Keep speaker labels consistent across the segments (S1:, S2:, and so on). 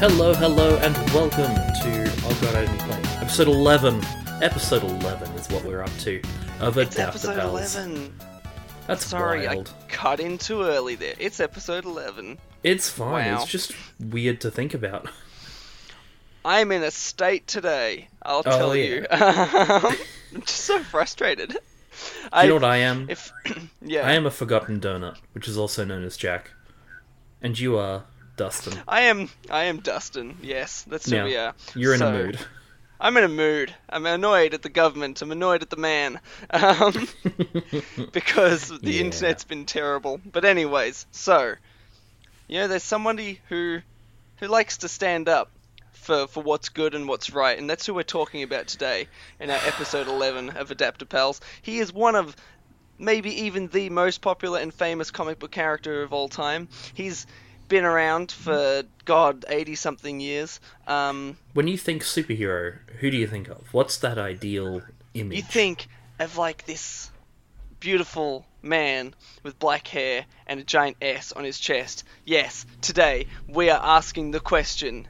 S1: Hello, hello, and welcome to Oh God, I didn't play. Episode 11. Episode 11 is what we're up to of
S2: It's
S1: Adapt
S2: episode
S1: Bells.
S2: 11.
S1: That's
S2: Sorry,
S1: wild.
S2: I cut in too early there. It's episode 11.
S1: It's fine.
S2: Wow.
S1: It's just weird to think about.
S2: I'm in a state today. I'll
S1: Oh,
S2: tell
S1: yeah.
S2: you. I'm just so frustrated.
S1: Do
S2: I,
S1: you know what I am?
S2: If yeah,
S1: I am a forgotten donut, which is also known as Jack. And you are Dustin.
S2: I am. I am Dustin. Yes, that's who
S1: Now,
S2: we are.
S1: You're in
S2: So,
S1: a mood.
S2: I'm in a mood. I'm annoyed at the government. I'm annoyed at the man. Um, because the
S1: Yeah.
S2: internet's been terrible. But anyways, so you know, there's somebody who who likes to stand up for for what's good and what's right, and that's who we're talking about today in our episode 11 of Adapter Pals. He is one of maybe even the most popular and famous comic book character of all time. He's been around for god 80 something years. Um,
S1: When you think superhero, who do you think of? What's that ideal image?
S2: You think of like this beautiful man with black hair and a giant S on his chest. Yes, today we are asking the question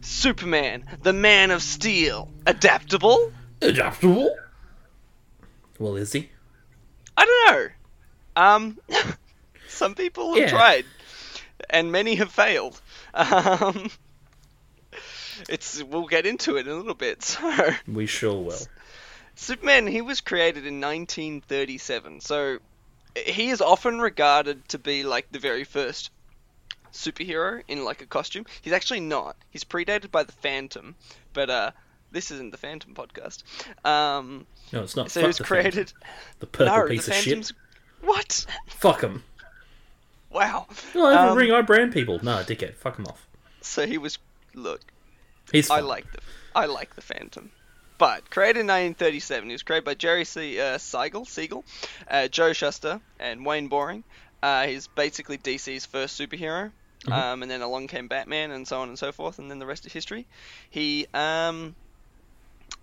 S2: Superman, the man of steel, adaptable?
S1: adaptable? Well, is he?
S2: I don't know. Um, some people have
S1: Yeah.
S2: tried, and many have failed. Um, it's we'll get into it in a little bit. So,
S1: We sure will.
S2: Superman, he was created in 1937, so he is often regarded to be like the very first superhero in like a costume. He's actually not. He's predated by the Phantom, but uh, this isn't the Phantom podcast. Um,
S1: No, it's not.
S2: so
S1: Fuck
S2: he was
S1: the
S2: created.
S1: Phantom. The purple
S2: no,
S1: piece
S2: the
S1: of
S2: Phantom's.
S1: shit.
S2: What?
S1: Fuck him.
S2: Wow.
S1: No, I have
S2: Um,
S1: a ring. I brand people. Nah, dickhead. Fuck him off.
S2: So he was. Look,
S1: He's.
S2: I like the I like the Phantom. But created in 1937, he was created by Jerry C. Uh, Siegel, Siegel, uh, Joe Shuster, and Wayne Boring. Uh, he's basically DC's first superhero.
S1: Mhm.
S2: Um, and then along came Batman, and so on and so forth, and then the rest is history. He, um,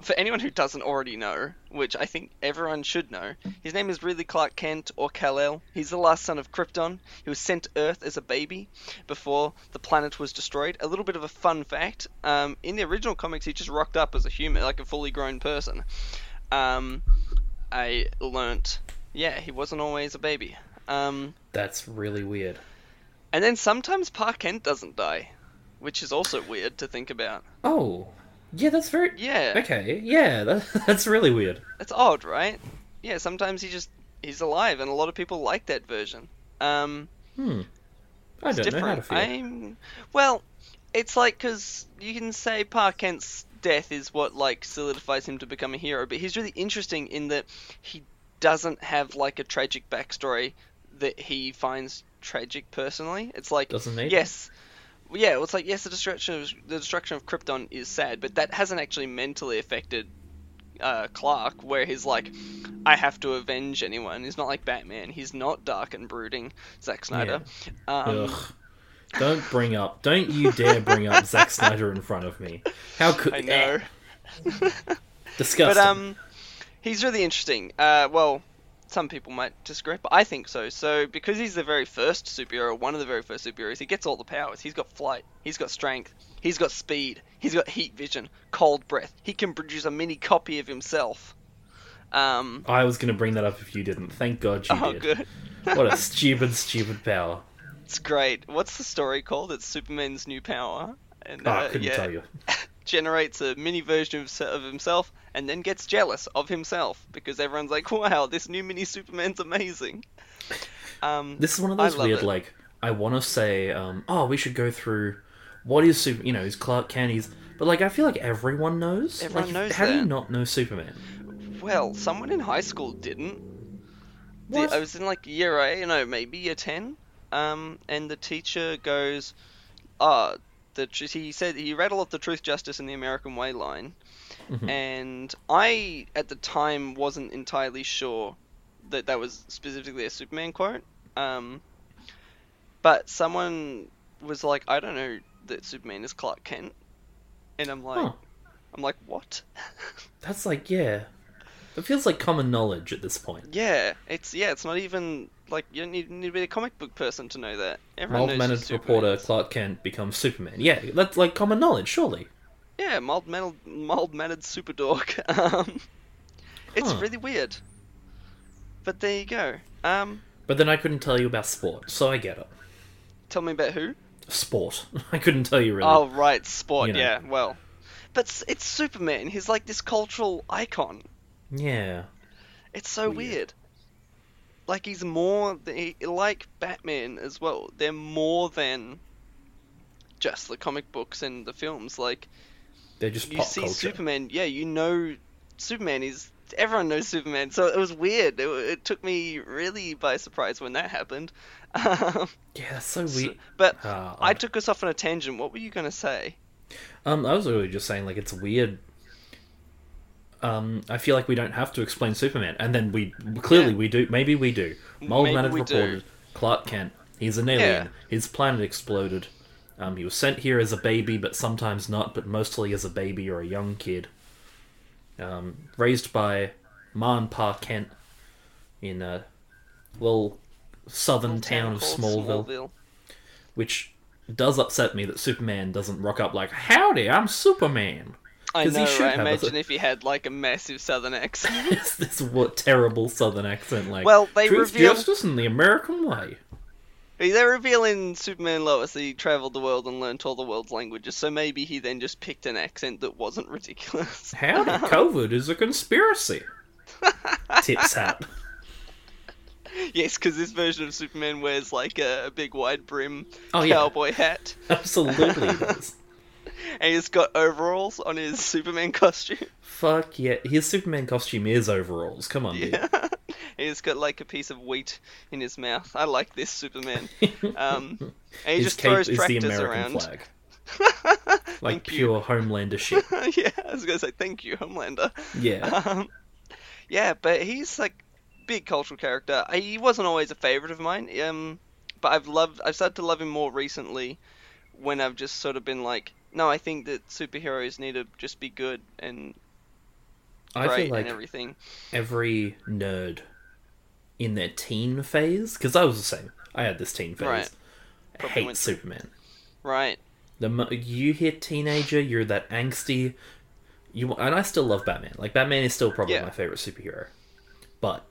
S2: for anyone who doesn't already know, which I think everyone should know, his name is really Clark Kent or Kal-El. He's the last son of Krypton. He was sent to Earth as a baby before the planet was destroyed. A little bit of a fun fact: um, in the original comics, he just rocked up as a human, like a fully grown person. Um, I learnt, yeah, he wasn't always a baby. Um,
S1: That's really weird.
S2: and then sometimes Pa Kent doesn't die, which is also weird to think about.
S1: Oh, yeah. That's very.
S2: Yeah,
S1: Okay. Yeah. That, that's really weird.
S2: that's odd, right? Yeah, sometimes he just he's alive, and a lot of people like that version. Um,
S1: Hmm. I don't
S2: different.
S1: know how to feel.
S2: I'm well, it's like because you can say Pa Kent's death is what like solidifies him to become a hero, but he's really interesting in that he doesn't have like a tragic backstory that he finds tragic personally. It's like
S1: Doesn't need.
S2: yes. Yeah, well, it's like yes, the destruction of the destruction of Krypton is sad, but that hasn't actually mentally affected uh, Clark, where he's like, I have to avenge anyone. He's not like Batman. He's not dark and brooding, Zack Snyder. Um,
S1: Ugh. Don't bring up. Don't you dare bring up Zack Snyder in front of me. How could?
S2: I know.
S1: Disgusting.
S2: But um, he's really interesting. Uh, well, some people might disagree, but I think so. So because he's the very first superhero, one of the very first superheroes, he gets all the powers. He's got flight. He's got strength. He's got speed. He's got heat vision, cold breath. He can produce a mini copy of himself. Um.
S1: I was going to bring that up if you didn't. Thank God you
S2: Oh,
S1: did.
S2: good.
S1: What a stupid, stupid power.
S2: It's great. What's the story called? It's Superman's new power. And
S1: Oh,
S2: uh,
S1: I couldn't
S2: yeah,
S1: tell you.
S2: generates a mini version of, of himself and then gets jealous of himself because everyone's like, "Wow, this new mini Superman's amazing." Um,
S1: This is one of those weird,
S2: it.
S1: like, I want to say, um, oh, we should go through what is Super, you know, is Clark Kent, he's, but like, I feel like everyone knows.
S2: Everyone
S1: like,
S2: knows
S1: How do you not know Superman?
S2: well, someone in high school didn't.
S1: What?
S2: I was in like year eight, you know, maybe year ten. Um, and the teacher goes, "Ah, the tr- he said he read a lot of the Truth, Justice, and the American Way line."
S1: Mhm.
S2: And I, at the time, wasn't entirely sure that that was specifically a Superman quote. Um, but someone was like, "I don't know that Superman is Clark Kent," and I'm like,
S1: Huh.
S2: "I'm like, what?"
S1: That's like, yeah. It feels like common knowledge at this point.
S2: Yeah, it's yeah, it's not even like you don't need, need to be a comic book person to know that. Everyone
S1: Mild
S2: knows
S1: reporter. Clark Kent becomes Superman. Yeah, that's like common knowledge, surely.
S2: Yeah, mild mannered, mild mannered super dog. Um, it's
S1: Huh.
S2: really weird. But there you go. Um,
S1: But then I couldn't tell you about sport, so I get it.
S2: tell me about who?
S1: Sport. I couldn't tell you really.
S2: Oh right, sport.
S1: You know.
S2: Yeah, well, but it's Superman. He's like this cultural icon.
S1: Yeah.
S2: It's so
S1: Weird.
S2: weird. Like he's more he- like Batman as well. They're more than just the comic books and the films. Like
S1: They're just
S2: you see
S1: culture.
S2: Superman, yeah, you know Superman is everyone knows Superman. So it was weird. It, it took me really by surprise when that happened. Um,
S1: Yeah, that's so
S2: so-
S1: weird.
S2: but
S1: Ah,
S2: I took us off on a tangent. What were you gonna say?
S1: Um, I was really just saying, like, it's weird. Um, I feel like we don't have to explain Superman, and then we clearly
S2: Yeah.
S1: we do. Maybe we do. Mold
S2: Maybe do.
S1: reporter Clark Kent. He's an alien.
S2: Yeah.
S1: His planet exploded. Um, he was sent here as a baby, but sometimes not. But mostly as a baby or a young kid. Um, raised by Ma and Pa Kent in a little southern
S2: Little
S1: town of
S2: called
S1: Smallville which does upset me that Superman doesn't rock up like, "Howdy, I'm Superman."
S2: I know,
S1: should
S2: right?
S1: have a-
S2: Imagine if he had like a massive southern accent.
S1: it's this what terrible Southern accent, like,
S2: Well, they
S1: truth,
S2: reveal-
S1: justice, and the American way.
S2: They reveal in Superman Lois that he travelled the world and learnt all the world's languages, so maybe he then just picked an accent that wasn't ridiculous.
S1: Howdy, COVID is a conspiracy. Tips hat.
S2: yes, because this version of Superman wears like a, a big wide brim
S1: Oh, yeah.
S2: cowboy hat,
S1: Absolutely.
S2: And he's got overalls on his Superman costume.
S1: Fuck yeah, his Superman costume is overalls. Come on, dude.
S2: He's got like a piece of wheat in his mouth. I like this Superman. Um, and he
S1: his
S2: just throws tractors
S1: American
S2: around.
S1: flag, like pure Homelander shit.
S2: yeah, I was gonna say thank you, Homelander.
S1: Yeah.
S2: Um, yeah, but he's like big cultural character. He wasn't always a favorite of mine. Um, but I've loved. I've started to love him more recently, when I've just sort of been like, no, I think that superheroes need to just be good and
S1: I
S2: great
S1: feel like
S2: and everything.
S1: every nerd in their teen phase, because I was the same. I had this teen phase.
S2: Right. Probably
S1: Hate Superman.
S2: Right.
S1: The mo- you hit teenager, you're that angsty. You and I still love Batman. Like Batman is still probably
S2: Yeah.
S1: my favorite superhero. But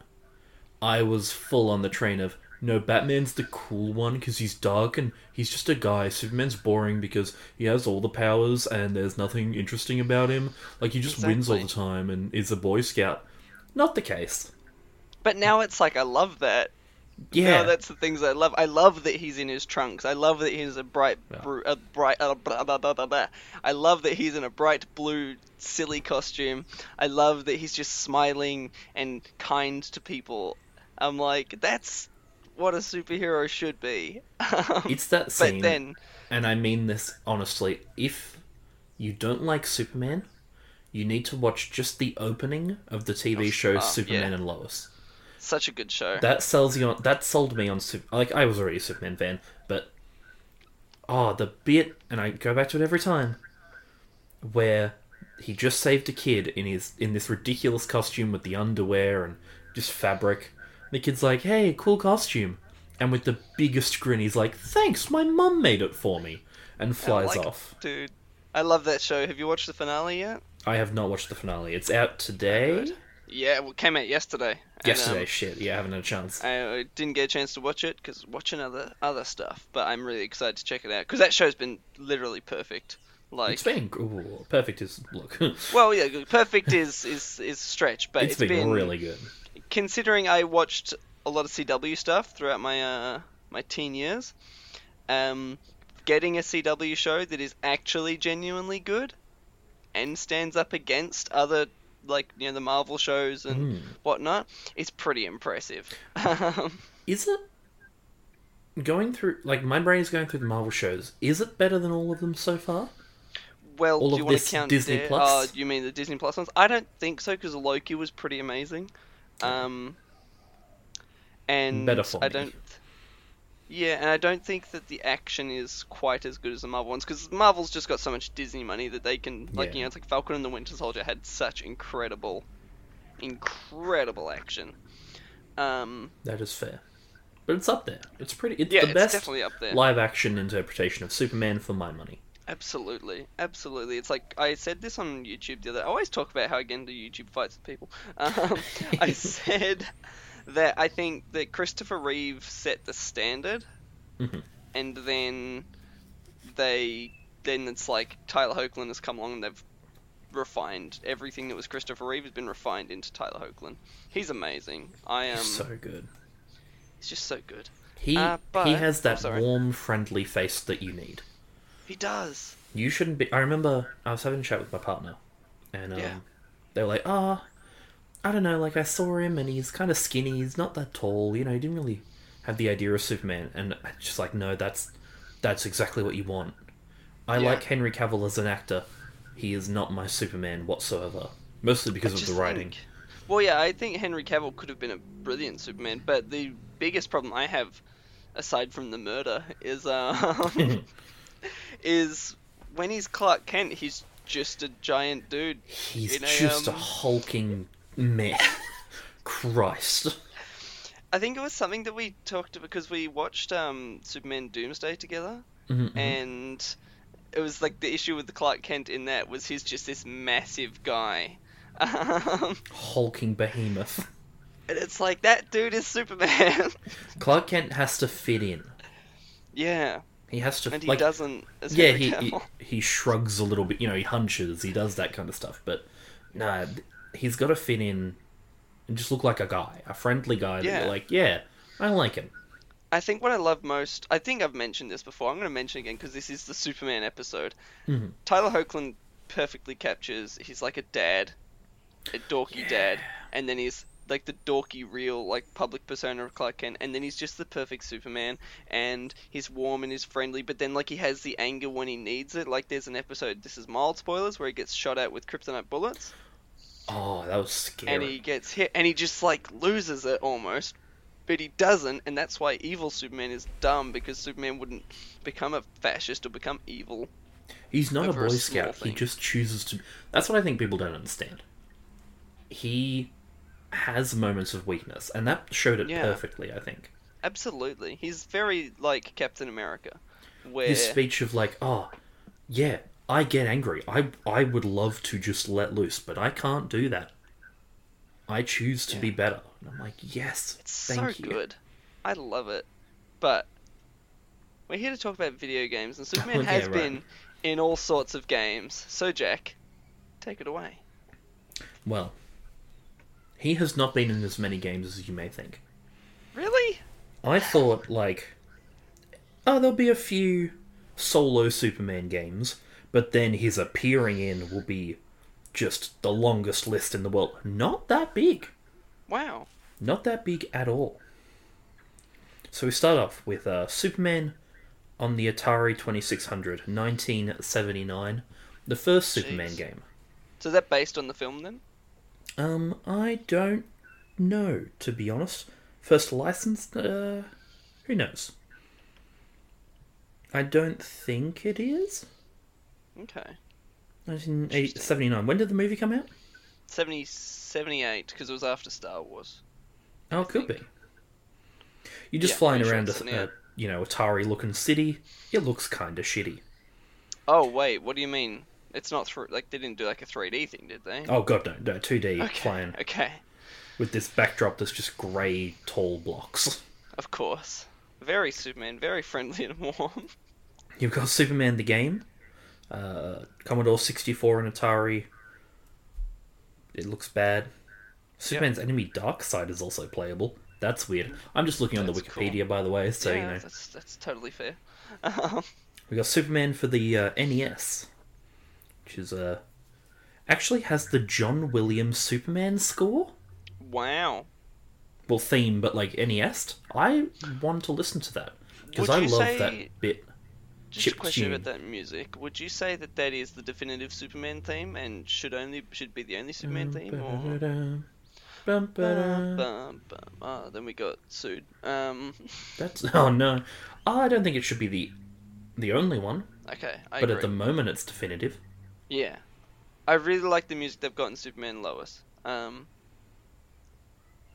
S1: I was full on the train of no, Batman's the cool one because he's dark and he's just a guy. Superman's boring because he has all the powers and there's nothing interesting about him. Like he just wins all the time and is a boy scout. Not the case.
S2: But now it's like I love that.
S1: Yeah,
S2: No, that's the things I love. I love that he's in his trunks. I love that he's a bright,
S1: Yeah.
S2: bru- a bright. Uh, blah, blah, blah. I love that he's in a bright blue, silly costume. I love that he's just smiling and kind to people. I'm like, that's what a superhero should be.
S1: It's that scene.
S2: but then,
S1: and I mean this honestly, if you don't like Superman, you need to watch just the opening of the TV show
S2: oh,
S1: Superman
S2: yeah.
S1: and Lois.
S2: such a good show.
S1: That sells you on. That sold me on. Sup- Like I was already a Superman fan, but oh, the bit, and I go back to it every time, where he just saved a kid in his in this ridiculous costume with the underwear and just fabric. The kid's like, "Hey, cool costume," and with the biggest grin, he's like, "Thanks, my mum made it for me," and flies
S2: like-
S1: off.
S2: Dude, I love that show. Have you watched the finale yet?
S1: I have not watched the finale. It's out today.
S2: Good. Yeah, it came out yesterday. And,
S1: Yesterday,
S2: um,
S1: shit. Yeah, I haven't had a chance.
S2: I didn't get a chance to watch it because watching other other stuff, but I'm really excited to check it out because that show's been literally perfect. Like,
S1: It's been ooh, perfect. Is look.
S2: well, yeah, perfect is is is stretch, but
S1: it's been, really good.
S2: Considering I watched a lot of CW stuff throughout my uh my teen years. Um, getting a CW show that is actually genuinely good and stands up against other like you know the Marvel shows and
S1: Mm.
S2: whatnot is pretty impressive.
S1: Is it going through like my brain is going through the Marvel shows? Is it better than all of them so far?
S2: Well,
S1: All
S2: do
S1: of
S2: you want to count
S1: Disney
S2: Dare-
S1: Plus?
S2: Oh, you mean the Disney Plus ones? I don't think so because Loki was pretty amazing. Um, and
S1: Better for
S2: I
S1: me.
S2: don't. Yeah, and I don't think that the action is quite as good as the Marvel ones because Marvel's just got so much Disney money that they can like
S1: Yeah.
S2: you know it's like Falcon and the Winter Soldier had such incredible, incredible action. Um,
S1: That is fair. but it's up there. It's pretty. It's
S2: Yeah,
S1: the
S2: it's
S1: best
S2: definitely up there.
S1: live action interpretation of Superman for my money.
S2: Absolutely, absolutely. It's like I said this on YouTube the other. I always talk about how I get into YouTube fights with people. Um, I said that I think that Christopher Reeve set the standard,
S1: Mhm.
S2: and then they then it's like Tyler Hoechlin has come along and they've refined everything that was Christopher Reeve has been refined into Tyler Hoechlin. He's amazing. I am.
S1: So good.
S2: he's just so good.
S1: He
S2: Uh, but-
S1: he has that warm, friendly face that you need.
S2: He does.
S1: You shouldn't be. I remember I was having a chat with my partner, and um,
S2: Yeah.
S1: they were like, "Ah, I don't know. Like I saw him, and he's kind of skinny. He's not that tall. You know, he didn't really have the idea of Superman." And I just like, no, that's that's exactly what you want. I
S2: Yeah.
S1: like Henry Cavill as an actor. He is not my Superman whatsoever. Mostly because of the writing.
S2: think- well, yeah, I think Henry Cavill could have been a brilliant Superman, but the biggest problem I have, aside from the murder, is um, is when he's Clark Kent, he's just a giant dude.
S1: He's
S2: a,
S1: just a
S2: um,
S1: hulking man. Christ.
S2: I think it was something that we talked about because we watched um, Superman Doomsday together,
S1: Mhm, mhm.
S2: and it was like the issue with the Clark Kent in that was he's just this massive guy. Um,
S1: hulking behemoth.
S2: and it's like that dude is Superman.
S1: Clark Kent has to fit in.
S2: yeah,
S1: He has to
S2: and he
S1: like
S2: doesn't.
S1: Yeah, he, he he shrugs a little bit. You know, he hunches. He does that kind of stuff. But nah, he's got to fit in and just look like a guy, a friendly guy. That
S2: Yeah.
S1: you're like, yeah, I like him.
S2: I think what I love most, I think I've mentioned this before. I'm going to mention again because this is the Superman episode.
S1: Mhm.
S2: Tyler Hoechlin perfectly captures. He's like a dad, a dorky dad, and then he's like the dorky, real, like public persona of Clark Kent, and then he's just the perfect Superman, and he's warm and he's friendly, but then like he has the anger when he needs it. Like there's an episode, this is mild spoilers, where he gets shot at with kryptonite bullets,
S1: Oh, that was scary.
S2: and he gets hit, and he just like loses it almost. But he doesn't, and that's why evil Superman is dumb because Superman wouldn't become a fascist or become evil.
S1: He's not a
S2: a
S1: Boy
S2: small
S1: Scout. He just chooses to. That's what I think people don't understand. He has moments of weakness, and that showed it
S2: Yeah.
S1: perfectly. I think
S2: Absolutely, he's very like Captain America, where
S1: his speech of like, "Oh, yeah, I get angry. I I would love to just let loose, but I can't do that. I choose to
S2: Yeah.
S1: be better." And I'm like, "Yes,
S2: it's so
S1: you."
S2: good. I love it. But we're here to talk about video games, and Superman
S1: Oh, yeah,
S2: has
S1: right.
S2: been in all sorts of games. So Jack, take it away.
S1: Well, he has not been in as many games as you may think.
S2: Really?
S1: I thought like, oh, there'll be a few solo Superman games, but then his appearing in will be just the longest list in the world. Not that big.
S2: Wow.
S1: Not that big at all. So we start off with uh, Superman on the Atari 2600, 1979. The first Superman
S2: Jeez.
S1: game.
S2: So is that based on the film then?
S1: Um, I don't know, to be honest. First licensed? Uh, who knows? I don't think it is.
S2: Okay.
S1: 1979. When did the movie come out?
S2: 70, 78, because it was after Star Wars.
S1: Oh, it could be. You're just
S2: Yeah,
S1: flying around a, a you know Atari looking city. It looks kind of shitty.
S2: Oh wait, what do you mean? It's not through like they didn't do like a 3D thing, did they?
S1: Oh god, no, no, 2D
S2: okay.
S1: flying
S2: Okay.
S1: with this backdrop that's just grey tall blocks.
S2: Of course. Very Superman, very friendly and warm.
S1: You've got Superman the game, uh, Commodore 64 and Atari. It looks bad. Superman's enemy Darkseid is also playable. That's weird. I'm just looking on the
S2: That's cool.
S1: Wikipedia, by the way, so
S2: yeah,
S1: you know.
S2: that's that's totally fair. Um,
S1: We got Superman for the uh, NES, which is uh, actually has the John Williams Superman score.
S2: wow.
S1: Well, theme, but like NES. I want to listen to that because I love
S2: say-
S1: that bit.
S2: Just a question
S1: tune.
S2: about that music. Would you say that that is the definitive Superman theme and should only should be the only Superman theme? Or...
S1: Bum, bum.
S2: Bum, bum. Oh, then we got sued. Um,
S1: That's oh no, I don't think it should be the the only one.
S2: okay, I
S1: but
S2: agree.
S1: at the moment, it's definitive.
S2: Yeah, I really like the music they've got in Superman Lois. Um,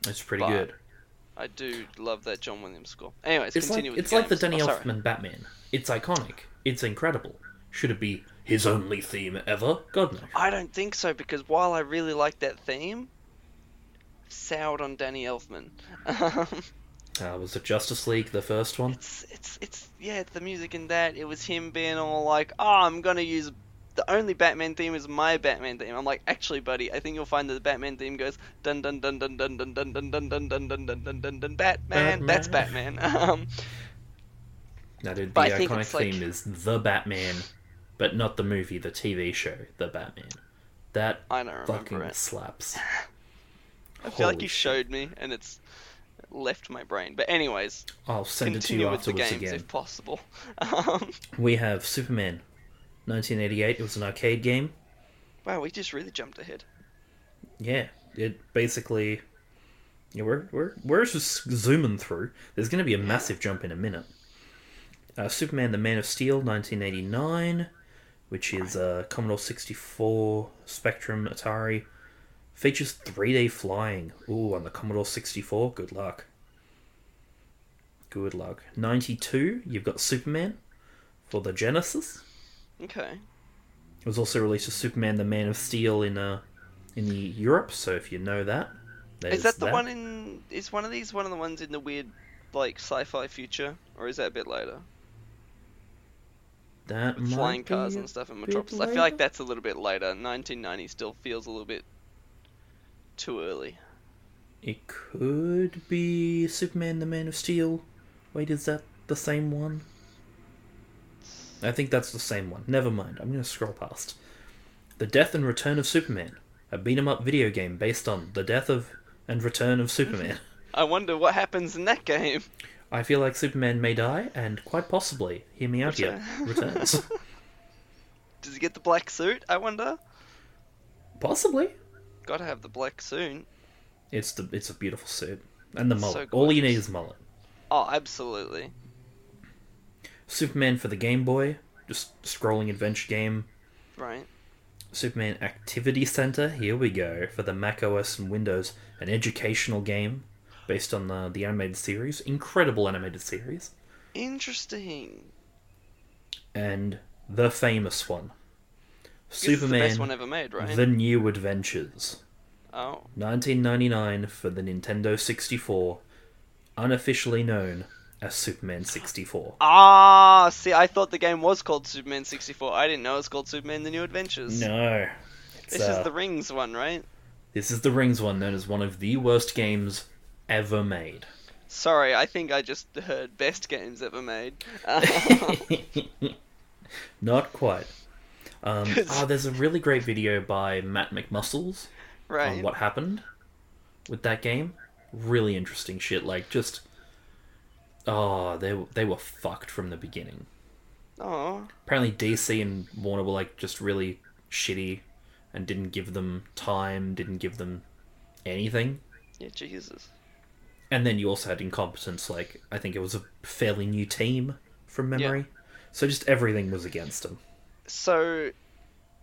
S1: It's pretty good.
S2: I do love that John Williams score. Anyways,
S1: It's like
S2: with
S1: it's
S2: the
S1: like the. Danny
S2: Oh, sorry.
S1: Elfman Batman. It's iconic. It's incredible. Should it be his only theme ever? God no.
S2: I don't think so because while I really like that theme, I've soured on Danny Elfman.
S1: Uh, was it Justice League the first one?
S2: it's it's it's yeah, the music in that. It was him being all like, "Oh, I'm gonna use the only Batman theme is my Batman theme." I'm like, actually, buddy, I think you'll find that the Batman theme goes dun dun dun dun dun dun dun dun dun dun dun dun dun dun dun dun Batman. That's Batman. Um,
S1: No, dude, the
S2: But I think
S1: iconic theme is the Batman, but not the movie, the TV show, the Batman. That
S2: I don't
S1: fucking
S2: it.
S1: slaps.
S2: I feel like you showed me, and it's left my brain. But anyways,
S1: I'll send it to you
S2: with the
S1: afterwards
S2: games
S1: again.
S2: if possible. Um,
S1: We have Superman, 1988. It was an arcade game.
S2: wow, we just really jumped ahead.
S1: Yeah, it basically. Yeah, we're we're we're just zooming through. There's going to be a massive jump in a minute. Uh, Superman: The Man of Steel, 1989, which is uh, Commodore 64, Spectrum, Atari. Features 3D flying. Ooh, on the Commodore 64. Good luck. Good luck. 92, you've got Superman for the Genesis.
S2: Okay.
S1: It was also released as Superman: The Man of Steel in uh in the Europe. So if you know that,
S2: Is that the one in? Is one of these one of the ones in the weird, like sci-fi future, or is that a bit later?
S1: that
S2: With
S1: might
S2: flying cars and stuff in Metropolis. I feel like that's a little bit later. 1990 still feels a little bit too early.
S1: It could be Superman: The Man of Steel. Wait, is that the same one? I think that's the same one. Never mind. I'm going to scroll past. The Death and Return of Superman, a beat 'em up video game based on the death of and return of Superman.
S2: I wonder what happens in that game.
S1: I feel like Superman may die, and quite possibly, hear me out here, returns.
S2: Does he get the black suit? I wonder.
S1: possibly.
S2: Gotta have the black suit.
S1: It's the it's a beautiful suit and the
S2: So
S1: mullet. All you need is mullet.
S2: Oh, absolutely.
S1: Superman for the Game Boy, just scrolling adventure game.
S2: Right.
S1: Superman Activity Center, here we go for the Mac OS and Windows, an educational game based on the the animated series, incredible animated series,
S2: Interesting.
S1: and the famous one,
S2: is the best one
S1: Superman:
S2: ever made, right?
S1: The New Adventures.
S2: Oh,
S1: 1999 for the Nintendo 64, unofficially known as Superman 64.
S2: Ah, see, I thought the game was called Superman 64. I didn't know it was called Superman: The New Adventures.
S1: No.
S2: This
S1: uh,
S2: is the Rings one, right?
S1: This is the Rings one, known as one of the worst games ever made.
S2: Sorry, I think I just heard best games ever made.
S1: Not quite. Um, oh, there's a really great video by Matt McMuscles on what happened with that game. Really interesting shit. Like, just. Oh, they, they were fucked from the beginning.
S2: Oh,
S1: Apparently, DC and Warner were, like, just really shitty and didn't give them time, didn't give them anything.
S2: yeah, Jesus.
S1: And then you also had incompetence, like, I think it was a fairly new team from memory. So just everything was against them.
S2: So,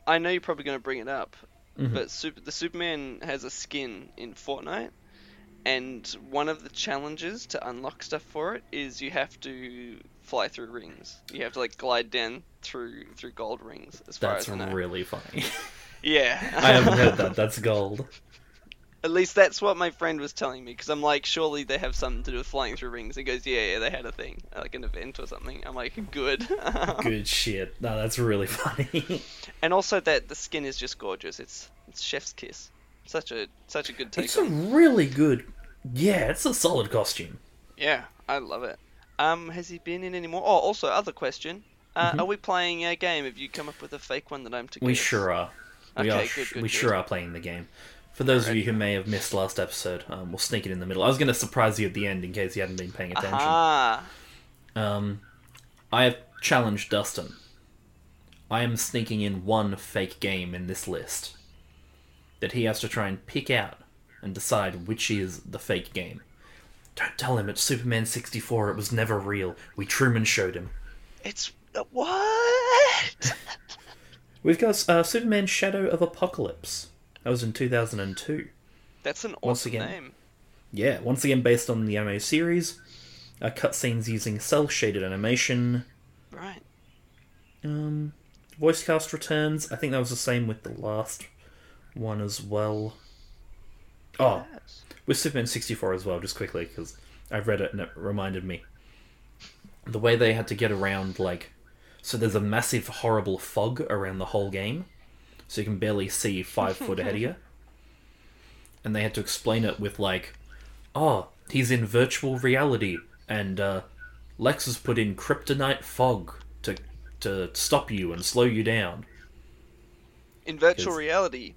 S2: I know you're probably going to bring it up,
S1: Mhm.
S2: but Super, the Superman has a skin in Fortnite, and one of the challenges to unlock stuff for it is you have to fly through rings. You have to like glide down through through gold rings. As far
S1: That's
S2: as I know.
S1: really funny.
S2: Yeah.
S1: I haven't heard that. That's gold.
S2: At least that's what my friend was telling me, because I'm like, surely they have something to do with flying through rings. He goes, yeah, yeah, they had a thing, like an event or something. I'm like, good.
S1: Good shit. No, that's really funny.
S2: and also that the skin is just gorgeous. It's it's chef's kiss. Such a such a good take
S1: it's a really good. Yeah, it's a solid costume.
S2: Yeah, I love it. Um, has he been in any more? Oh, also, other question. Uh, Are we playing a game? Have you come up with a fake one that I'm to
S1: Mm-hmm. We
S2: guess?
S1: sure are. We
S2: Okay,
S1: are.
S2: good, good,
S1: we
S2: good.
S1: sure are playing the game. For those of you who may have missed last episode, um, we'll sneak it in the middle. I was going to surprise you at the end in case you hadn't been paying attention.
S2: Aha!
S1: Um, I have challenged Dustin. I am sneaking in one fake game in this list that he has to try and pick out and decide which is the fake game. Don't tell him it's Superman 64, it was never real. We Truman showed him.
S2: It's uh, what?
S1: We've got uh, Superman Shadow of Apocalypse. That was in 2002.
S2: That's an
S1: Once
S2: awesome
S1: again.
S2: name.
S1: Yeah, once again based on the anime series. Uh, cutscenes using cel shaded animation.
S2: Right.
S1: Um, voice cast returns. I think that was the same with the last one as well. Oh,
S2: Yes.
S1: with Superman 64 as well, just quickly, because I've read it and it reminded me. The way they had to get around, like, so there's a massive, horrible fog around the whole game, so you can barely see five foot ahead of you. And they had to explain it with, like, oh, he's in virtual reality, and uh, Lex has put in kryptonite fog to, to stop you and slow you down.
S2: In virtual reality,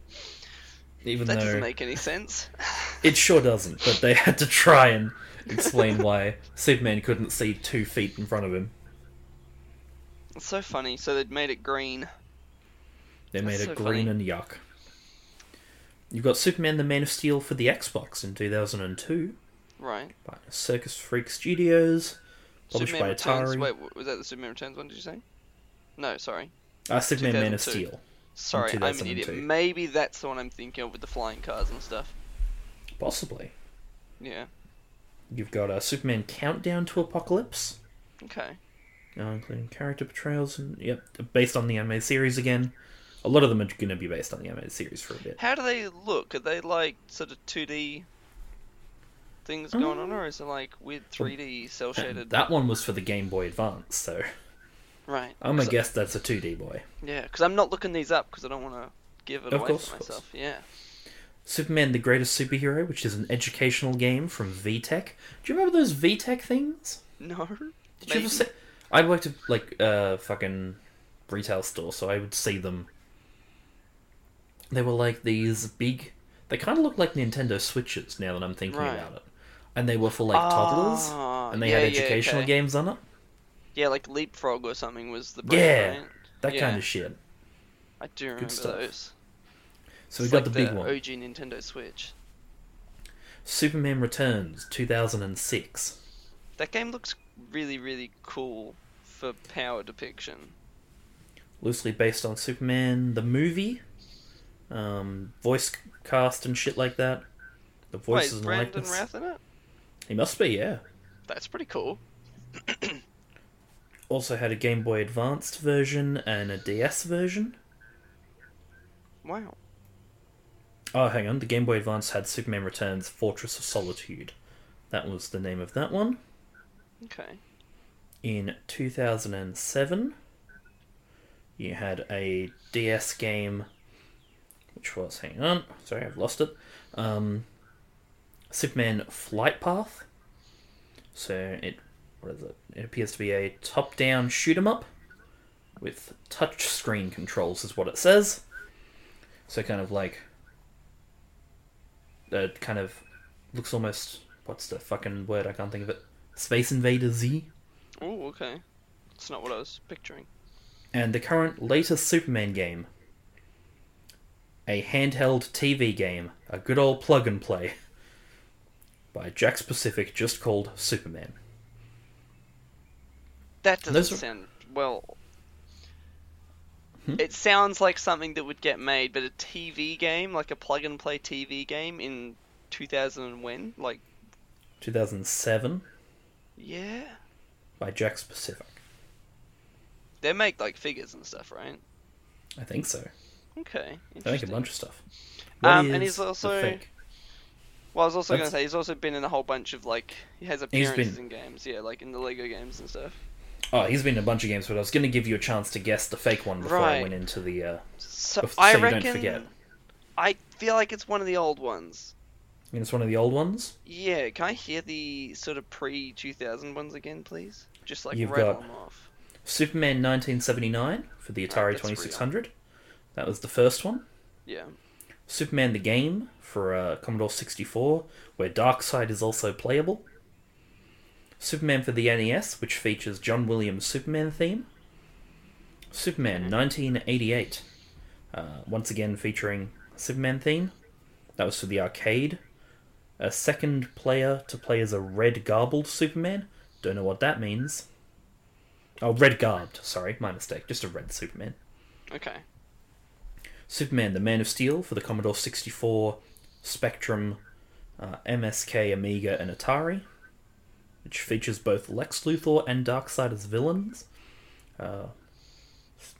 S1: Even
S2: that doesn't make any sense.
S1: It sure doesn't, but they had to try and explain why Superman couldn't see two feet in front of him.
S2: It's so funny. So they'd made it green.
S1: They made
S2: That's
S1: it
S2: so
S1: green
S2: funny.
S1: and yuck. You've got Superman the Man of Steel for the Xbox in 2002
S2: Right.
S1: by Circus Freak Studios, published
S2: Superman
S1: by
S2: Returns.
S1: Atari.
S2: Wait, was that the Superman Returns one? Did you say? No, sorry.
S1: uh, Superman Man of Steel.
S2: Sorry, I'm an idiot. Maybe that's the one I'm thinking of with the flying cars and stuff.
S1: Possibly.
S2: Yeah.
S1: You've got a Superman Countdown to Apocalypse,
S2: Okay.
S1: uh, including character portrayals, and yep, based on the anime series again. A lot of them are going to be based on the anime series for a bit.
S2: How do they look? Are they like sort of 2D things going on,
S1: Um,
S2: or is it like weird 3D
S1: cel
S2: shaded?
S1: That one was for the Game Boy Advance, so
S2: Right.
S1: I'm gonna
S2: 'Cause-
S1: guess that's a 2D boy.
S2: Yeah, because I'm not looking these up because I don't want to give it
S1: Of
S2: away
S1: course,
S2: for
S1: of course.
S2: myself. Yeah.
S1: Superman the Greatest Superhero, which is an educational game from VTech. Do you remember those VTech things?
S2: No.
S1: Did you
S2: Maybe.
S1: ever see? I worked at like a fucking retail store, so I would see them. They were like these big. They kind of look like Nintendo Switches now that I'm thinking
S2: Right.
S1: about it, and they were for like toddlers,
S2: Ah,
S1: and they
S2: yeah,
S1: had
S2: yeah,
S1: educational
S2: okay.
S1: games on it.
S2: Yeah, like Leapfrog or something was the brand,
S1: Yeah,
S2: right?
S1: That
S2: Yeah.
S1: kind of shit.
S2: I do remember those.
S1: So we got
S2: like
S1: the big one.
S2: OG Nintendo Switch.
S1: Superman Returns, 2006.
S2: That game looks really, really cool for power depiction.
S1: loosely based on Superman the movie, um, voice cast and shit like that. The
S2: Wait,
S1: voices
S2: is
S1: and
S2: Brandon
S1: likeness.
S2: Routh in it?
S1: He must be, yeah.
S2: That's pretty cool.
S1: Also had a Game Boy Advanced version and a DS version.
S2: Wow.
S1: Oh, hang on. The Game Boy Advance had Superman Returns Fortress of Solitude. That was the name of that one.
S2: Okay.
S1: In 2007, you had a DS game, which was, hang on, sorry, I've lost it. Um, Superman Flight Path. So it, what is it? It appears to be a top-down shoot 'em up with touchscreen controls, is what it says. So kind of like, it kind of looks almost, what's the fucking word? I can't think of it. Space Invader Z.
S2: Oh, okay. That's not what I was picturing.
S1: and the current latest Superman game. A handheld TV game, a good old plug and play, by Jakks Pacific, just called Superman.
S2: That doesn't
S1: Those
S2: sound well.
S1: Hmm?
S2: It sounds like something that would get made, but a TV game, like a plug and play TV game in 2000 and when? Like,
S1: 2007
S2: yeah.
S1: by Jakks Pacific.
S2: They make like figures and stuff, right?
S1: I think so.
S2: Okay.
S1: They make a bunch of stuff.
S2: Um, and he's also- Well, I was also going to say he's also been in a whole bunch of like he has appearances
S1: been-
S2: in games, yeah, like in the Lego games and stuff.
S1: Oh, he's been in a bunch of games, but I was going to give you a chance to guess the fake one before I went into the. Uh,
S2: So
S1: Bef-
S2: I
S1: so you don't
S2: reckon.
S1: forget.
S2: I feel like it's one of the old ones.
S1: I mean, it's one of the old ones.
S2: Yeah, can I hear the sort of pre 2000 ones again, please? Just like
S1: You've
S2: rattle them off.
S1: Superman 1979 for the Atari
S2: that's real.
S1: 2600. That was the first one.
S2: Yeah.
S1: Superman the Game for uh, Commodore 64, where Darkseid is also playable. Superman for the NES, which features John Williams' Superman theme. Superman 1988, uh, once again featuring Superman theme. That was for the arcade. A second player to play as a red garbled Superman. Don't know what that means. Oh, red garbed. Sorry, my mistake. Just a red Superman.
S2: Okay.
S1: Superman, the Man of Steel for the Commodore 64 Spectrum uh, MSX, Amiga, and Atari, which features both Lex Luthor and Darkseid as villains. Uh,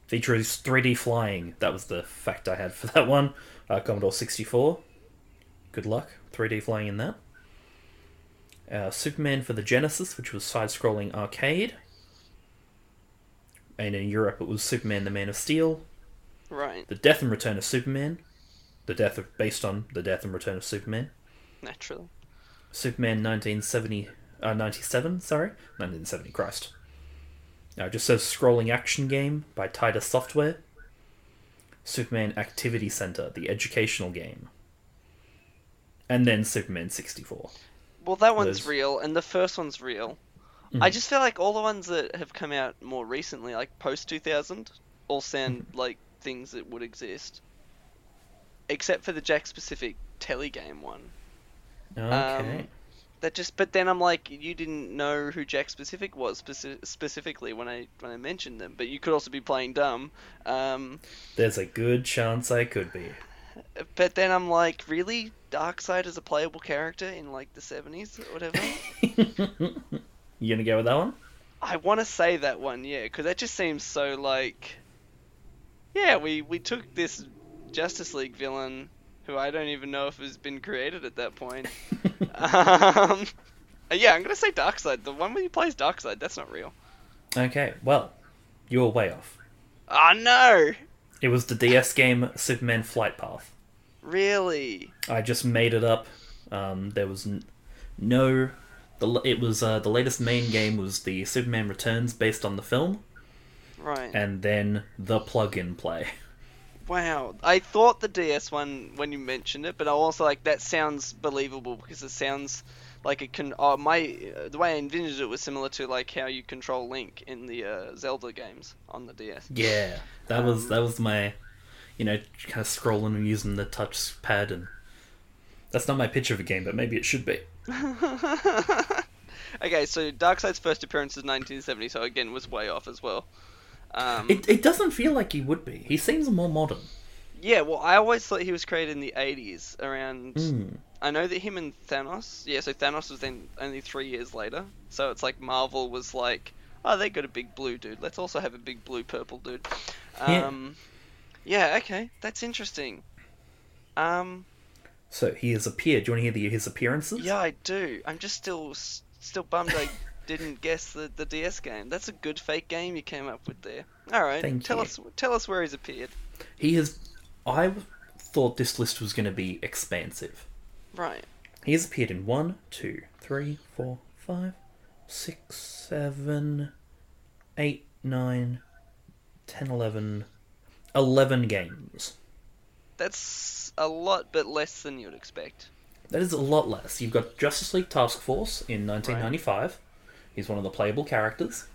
S1: features 3D flying. That was the fact I had for that one. Uh, Commodore 64. Good luck. 3D flying in that. Uh, Superman for the Genesis, which was side scrolling arcade. And in Europe, it was Superman the Man of Steel.
S2: Right.
S1: The Death and Return of Superman. The death of, based on the Death and Return of Superman.
S2: Naturally.
S1: Superman 1970, uh, 97, sorry, 1970, Christ. Now it just says scrolling action game by Titus Software. Superman Activity Center, the educational game. And then Superman 64.
S2: Well, that one's
S1: Those-
S2: real, and the first one's real.
S1: Mhm.
S2: I just feel like all the ones that have come out more recently, like post 2000, all sound
S1: Mm-hmm.
S2: like things that would exist. Except for the Jakks Pacific telegame one.
S1: Okay.
S2: Um, That just, but then I'm like, you didn't know who Jakks Pacific was speci- specifically when I when I mentioned them, but you could also be playing dumb. Um,
S1: There's a good chance I could be.
S2: but then I'm like, really, Darkseid is a playable character in like the 70s or whatever.
S1: you gonna go with that one?
S2: I want to say that one, yeah, because that just seems so like, yeah, we we took this Justice League villain who I don't even know if has been created at that point. um, yeah, I'm gonna say Darkseid. The one where he plays Darkseid, that's not real.
S1: Okay, well, you were way off.
S2: Oh no,
S1: It was the DS game Superman Flight Path.
S2: really?
S1: I just made it up. Um, there was n- no. The, it was uh, the latest main game was the Superman Returns based on the film,
S2: Right.
S1: and then the plug-in play.
S2: Wow. I thought the DS one when you mentioned it, but I also like that sounds believable because it sounds like it can. Oh, my uh, the way I envisioned it was similar to like how you control Link in the uh, Zelda games on the DS.
S1: Yeah, that was
S2: Um,
S1: that was my, you know, kind of scrolling and using the touch pad, and that's not my picture of a game, but maybe it should be.
S2: okay, so Darkseid's first appearance is 1970, so again was way off as well. Um,
S1: It it doesn't feel like he would be. He seems more modern.
S2: yeah, well, I always thought he was created in the 80s, around.
S1: Hmm.
S2: I know that him and Thanos. Yeah, so Thanos was then only three years later. So it's like Marvel was like, oh, they got a big blue dude. Let's also have a big blue purple dude.
S1: Yeah.
S2: Um, yeah. Okay, that's interesting. Um,
S1: So he has appeared. Do you want to hear the, his appearances?
S2: yeah, I do. I'm just still still bummed I didn't guess the, the DS game. That's a good fake game you came up with there. All right,
S1: Thank
S2: tell
S1: you.
S2: us tell us where he's appeared.
S1: He has. I thought this list was going to be expansive.
S2: Right.
S1: He has appeared in one, two, three, four, five, six, seven, eight, nine, ten, eleven, eleven games.
S2: That's a lot, but less than you'd expect.
S1: That is a lot less. You've got Justice League Task Force in 1995. He's one of the playable characters.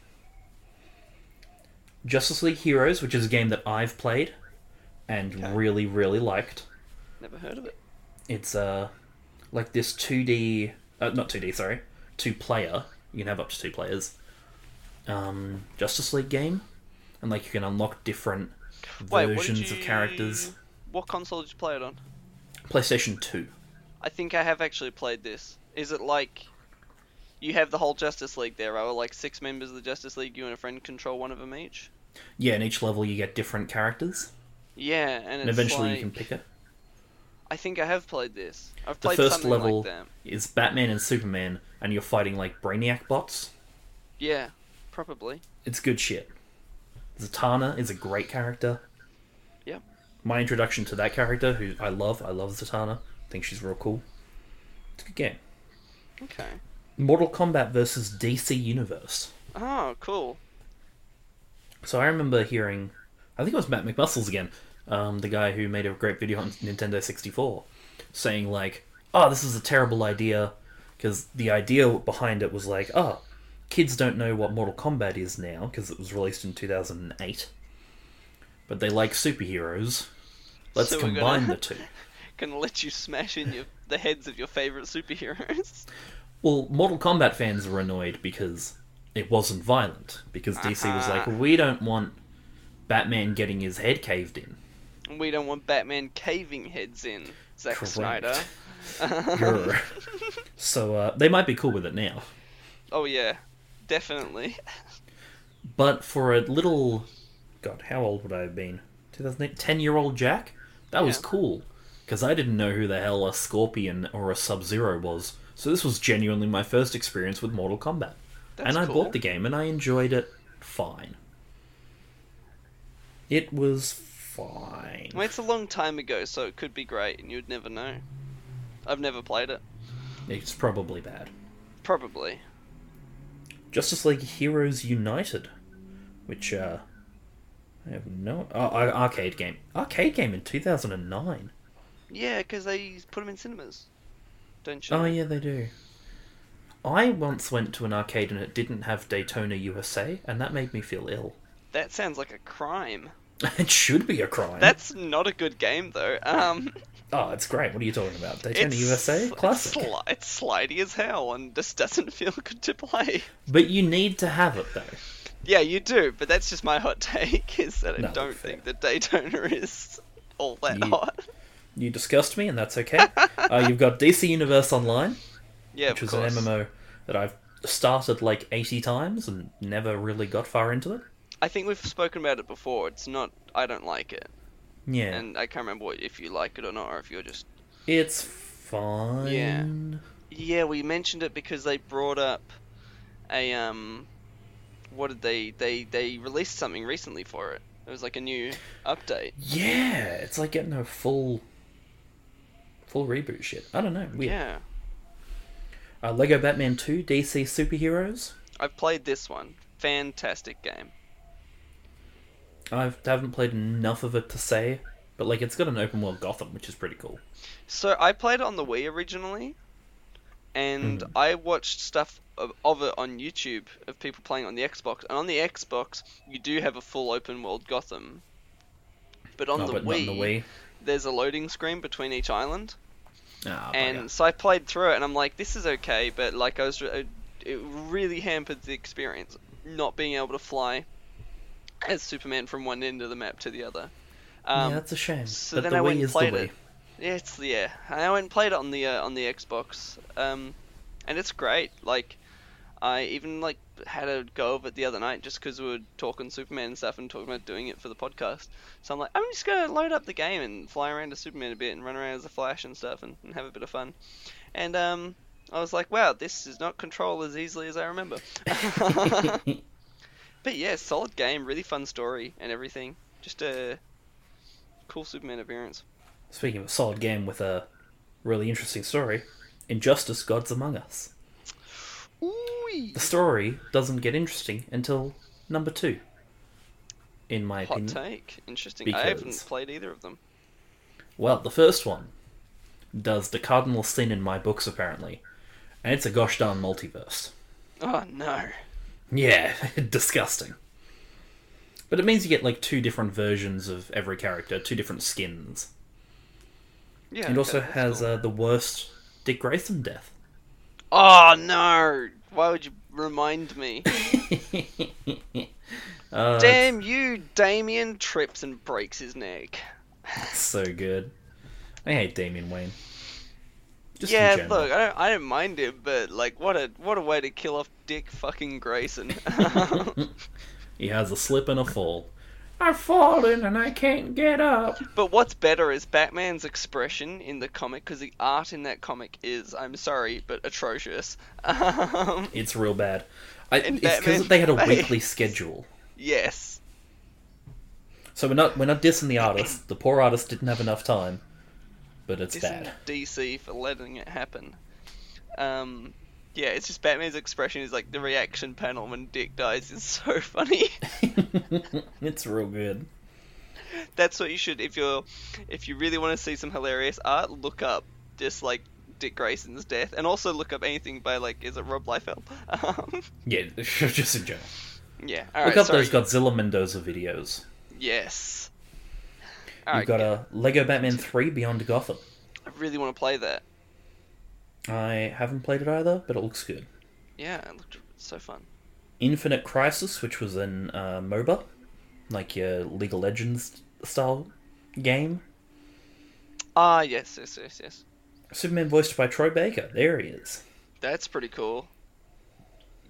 S1: Justice League Heroes, which is a game that I've played and
S2: Okay.
S1: really, really liked.
S2: Never heard of it.
S1: It's uh like this 2D, uh, not 2D, sorry, two player. You can have up to two players. Um, Justice League game, and like you can unlock different
S2: Wait,
S1: versions
S2: you...
S1: of characters.
S2: What console did you play it on?
S1: PlayStation Two.
S2: I think I have actually played this. Is it like you have the whole Justice League there, right? Like six members of the Justice League, you and a friend control one of them each?
S1: Yeah, in each level you get different characters,
S2: Yeah, and
S1: and eventually
S2: like...
S1: you can pick it.
S2: I think I have played this. I've played
S1: The
S2: first
S1: level
S2: like
S1: is Batman and Superman, and you're fighting like Brainiac bots.
S2: Yeah, probably.
S1: It's good shit. Zatanna is a great character.
S2: Yep.
S1: My introduction to that character, who I love, I love Zatanna. I think she's real cool. It's a good game.
S2: Okay.
S1: Mortal Kombat versus DC Universe.
S2: Oh, cool.
S1: So I remember hearing, I think it was Matt McMuscles again, um, the guy who made a great video on Nintendo 64, saying like, "Oh, this is a terrible idea," because the idea behind it was like, "Oh, kids don't know what Mortal Kombat is now because it was released in 2008, but they like superheroes. Let's
S2: So we're gonna-
S1: combine the two.
S2: Gonna let you smash in your the heads of your favorite superheroes.
S1: Well, Mortal Kombat fans were annoyed because it wasn't violent. Because DC was like,
S2: Uh-huh.
S1: we don't want Batman getting his head caved in.
S2: We don't want Batman caving heads in. Zack
S1: Correct.
S2: Snyder.
S1: Grr. so uh, they might be cool with it now.
S2: oh yeah, definitely.
S1: But for a little, God, how old would I have been? 2008, 10 year old Jack? That was
S2: Yeah.
S1: cool. Because I didn't know who the hell a Scorpion or a Sub Zero was. So this was genuinely my first experience with Mortal Kombat.
S2: That's
S1: and I
S2: cool.
S1: bought the game and I enjoyed it fine. It was fine.
S2: Well, it's a long time ago, so it could be great, and you'd never know. I've never played it.
S1: It's probably bad.
S2: Probably.
S1: Justice League Heroes United, which uh, I have no oh, arcade game. Arcade game in two thousand and nine.
S2: Yeah, because they put them in cinemas. Don't you?
S1: Oh yeah, they do. I once went to an arcade and it didn't have Daytona USA, and that made me feel ill.
S2: That sounds like a crime.
S1: it should be a crime.
S2: That's not a good game, though. Um,
S1: Oh, it's great. What are you talking about? Daytona
S2: it's,
S1: USA,
S2: it's
S1: classic.
S2: sli- It's slidey as hell and just doesn't feel good to play.
S1: But you need to have it though.
S2: Yeah, you do, but that's just my hot take. Is that I
S1: No,
S2: don't
S1: fair.
S2: think that Daytona is all that
S1: You-
S2: hot.
S1: You disgust me, and that's okay. uh, you've got DC Universe Online,
S2: Yeah,
S1: which was
S2: course.
S1: an MMO that I've started like 80 times and never really got far into it.
S2: I think we've spoken about it before. It's not. I don't like it,
S1: Yeah.
S2: and I can't remember what, if you like it or not, or if you're just.
S1: It's fine.
S2: Yeah, we mentioned it because they brought up a um. What did they they they released something recently for it? It was like a new update.
S1: Yeah, it's like getting a full full reboot shit. I don't know. Weird.
S2: Yeah,
S1: Uh, Lego Batman 2 DC Superheroes.
S2: I've played this one. Fantastic game.
S1: I've haven't played enough of it to say, but like it's got an open world Gotham, which is pretty cool.
S2: So I played it on the Wii originally, and
S1: Mhm.
S2: I watched stuff of, of it on YouTube of people playing on the Xbox. And on the Xbox, you do have a full open world Gotham. But on,
S1: oh,
S2: the,
S1: but
S2: Wii,
S1: on the Wii.
S2: there's a loading screen between each island.
S1: Ah,
S2: and
S1: bugger.
S2: so I played through it, and I'm like, this is okay, but like I was, it it really hampered the experience, not being able to fly as Superman from one end of the map to the other. Um,
S1: yeah, that's a shame.
S2: so
S1: but
S2: then
S1: the
S2: I went and played it. Yeah, it's yeah. I went and played it on the uh, on the Xbox, um, and it's great. Like, I even like had a go of it the other night just because we were talking Superman and stuff and talking about doing it for the podcast. So I'm like, I'm just gonna load up the game and fly around to Superman a bit and run around as a Flash and stuff and, and have a bit of fun. And um, I was like, wow, this is not control as easily as I remember. but yeah, solid game, really fun story and everything. Just a cool Superman appearance.
S1: Speaking of a solid game with a really interesting story, Injustice: Gods Among Us.
S2: Ooh,
S1: The story doesn't get interesting until number two, in my
S2: hot
S1: opinion.
S2: take. Interesting. I haven't played either of them.
S1: Well, the first one does the cardinal sin in my books, apparently, and it's a gosh darn multiverse.
S2: Oh no.
S1: Yeah, disgusting. But it means you get like two different versions of every character, two different skins.
S2: Yeah.
S1: it also
S2: okay, that's
S1: has
S2: cool.
S1: uh, the worst Dick Grayson death.
S2: Oh no! Why would you remind me? Damn you! Damian trips and breaks his neck.
S1: so good. I hate Damian Wayne. Just
S2: yeah, look, I don't, I don't mind him, but like, what a what a way to kill off Dick fucking Grayson.
S1: he has a slip and a fall. I've fallen and I can't get up.
S2: but what's better is Batman's expression in the comic, because the art in that comic is, I'm sorry, but atrocious. Um,
S1: It's real bad. I, it's because they had a weekly schedule.
S2: yes.
S1: So we're not we're not dissing the artist. The poor artist didn't have enough time, but it's
S2: Dissing
S1: bad.
S2: DC for letting it happen. Um, yeah, it's just Batman's expression is like the reaction panel when Dick dies is so funny.
S1: it's real good.
S2: That's what you should if you're if you really want to see some hilarious art, look up just like Dick Grayson's death, and also look up anything by like is it Rob Liefeld? Um,
S1: Yeah, just in general.
S2: yeah, all
S1: Look
S2: right.
S1: up
S2: sorry.
S1: those Godzilla Mendoza videos.
S2: Yes.
S1: You've
S2: Alright,
S1: got
S2: yeah,
S1: a Lego Batman 3 Beyond Gotham.
S2: I really want to play that.
S1: I haven't played it either, but it looks good.
S2: Yeah, it looked so fun.
S1: Infinite Crisis, which was an uh, MOBA, like your League of Legends style game.
S2: Ah, yes, yes, yes, yes.
S1: Superman voiced by Troy Baker. There he is.
S2: That's pretty cool.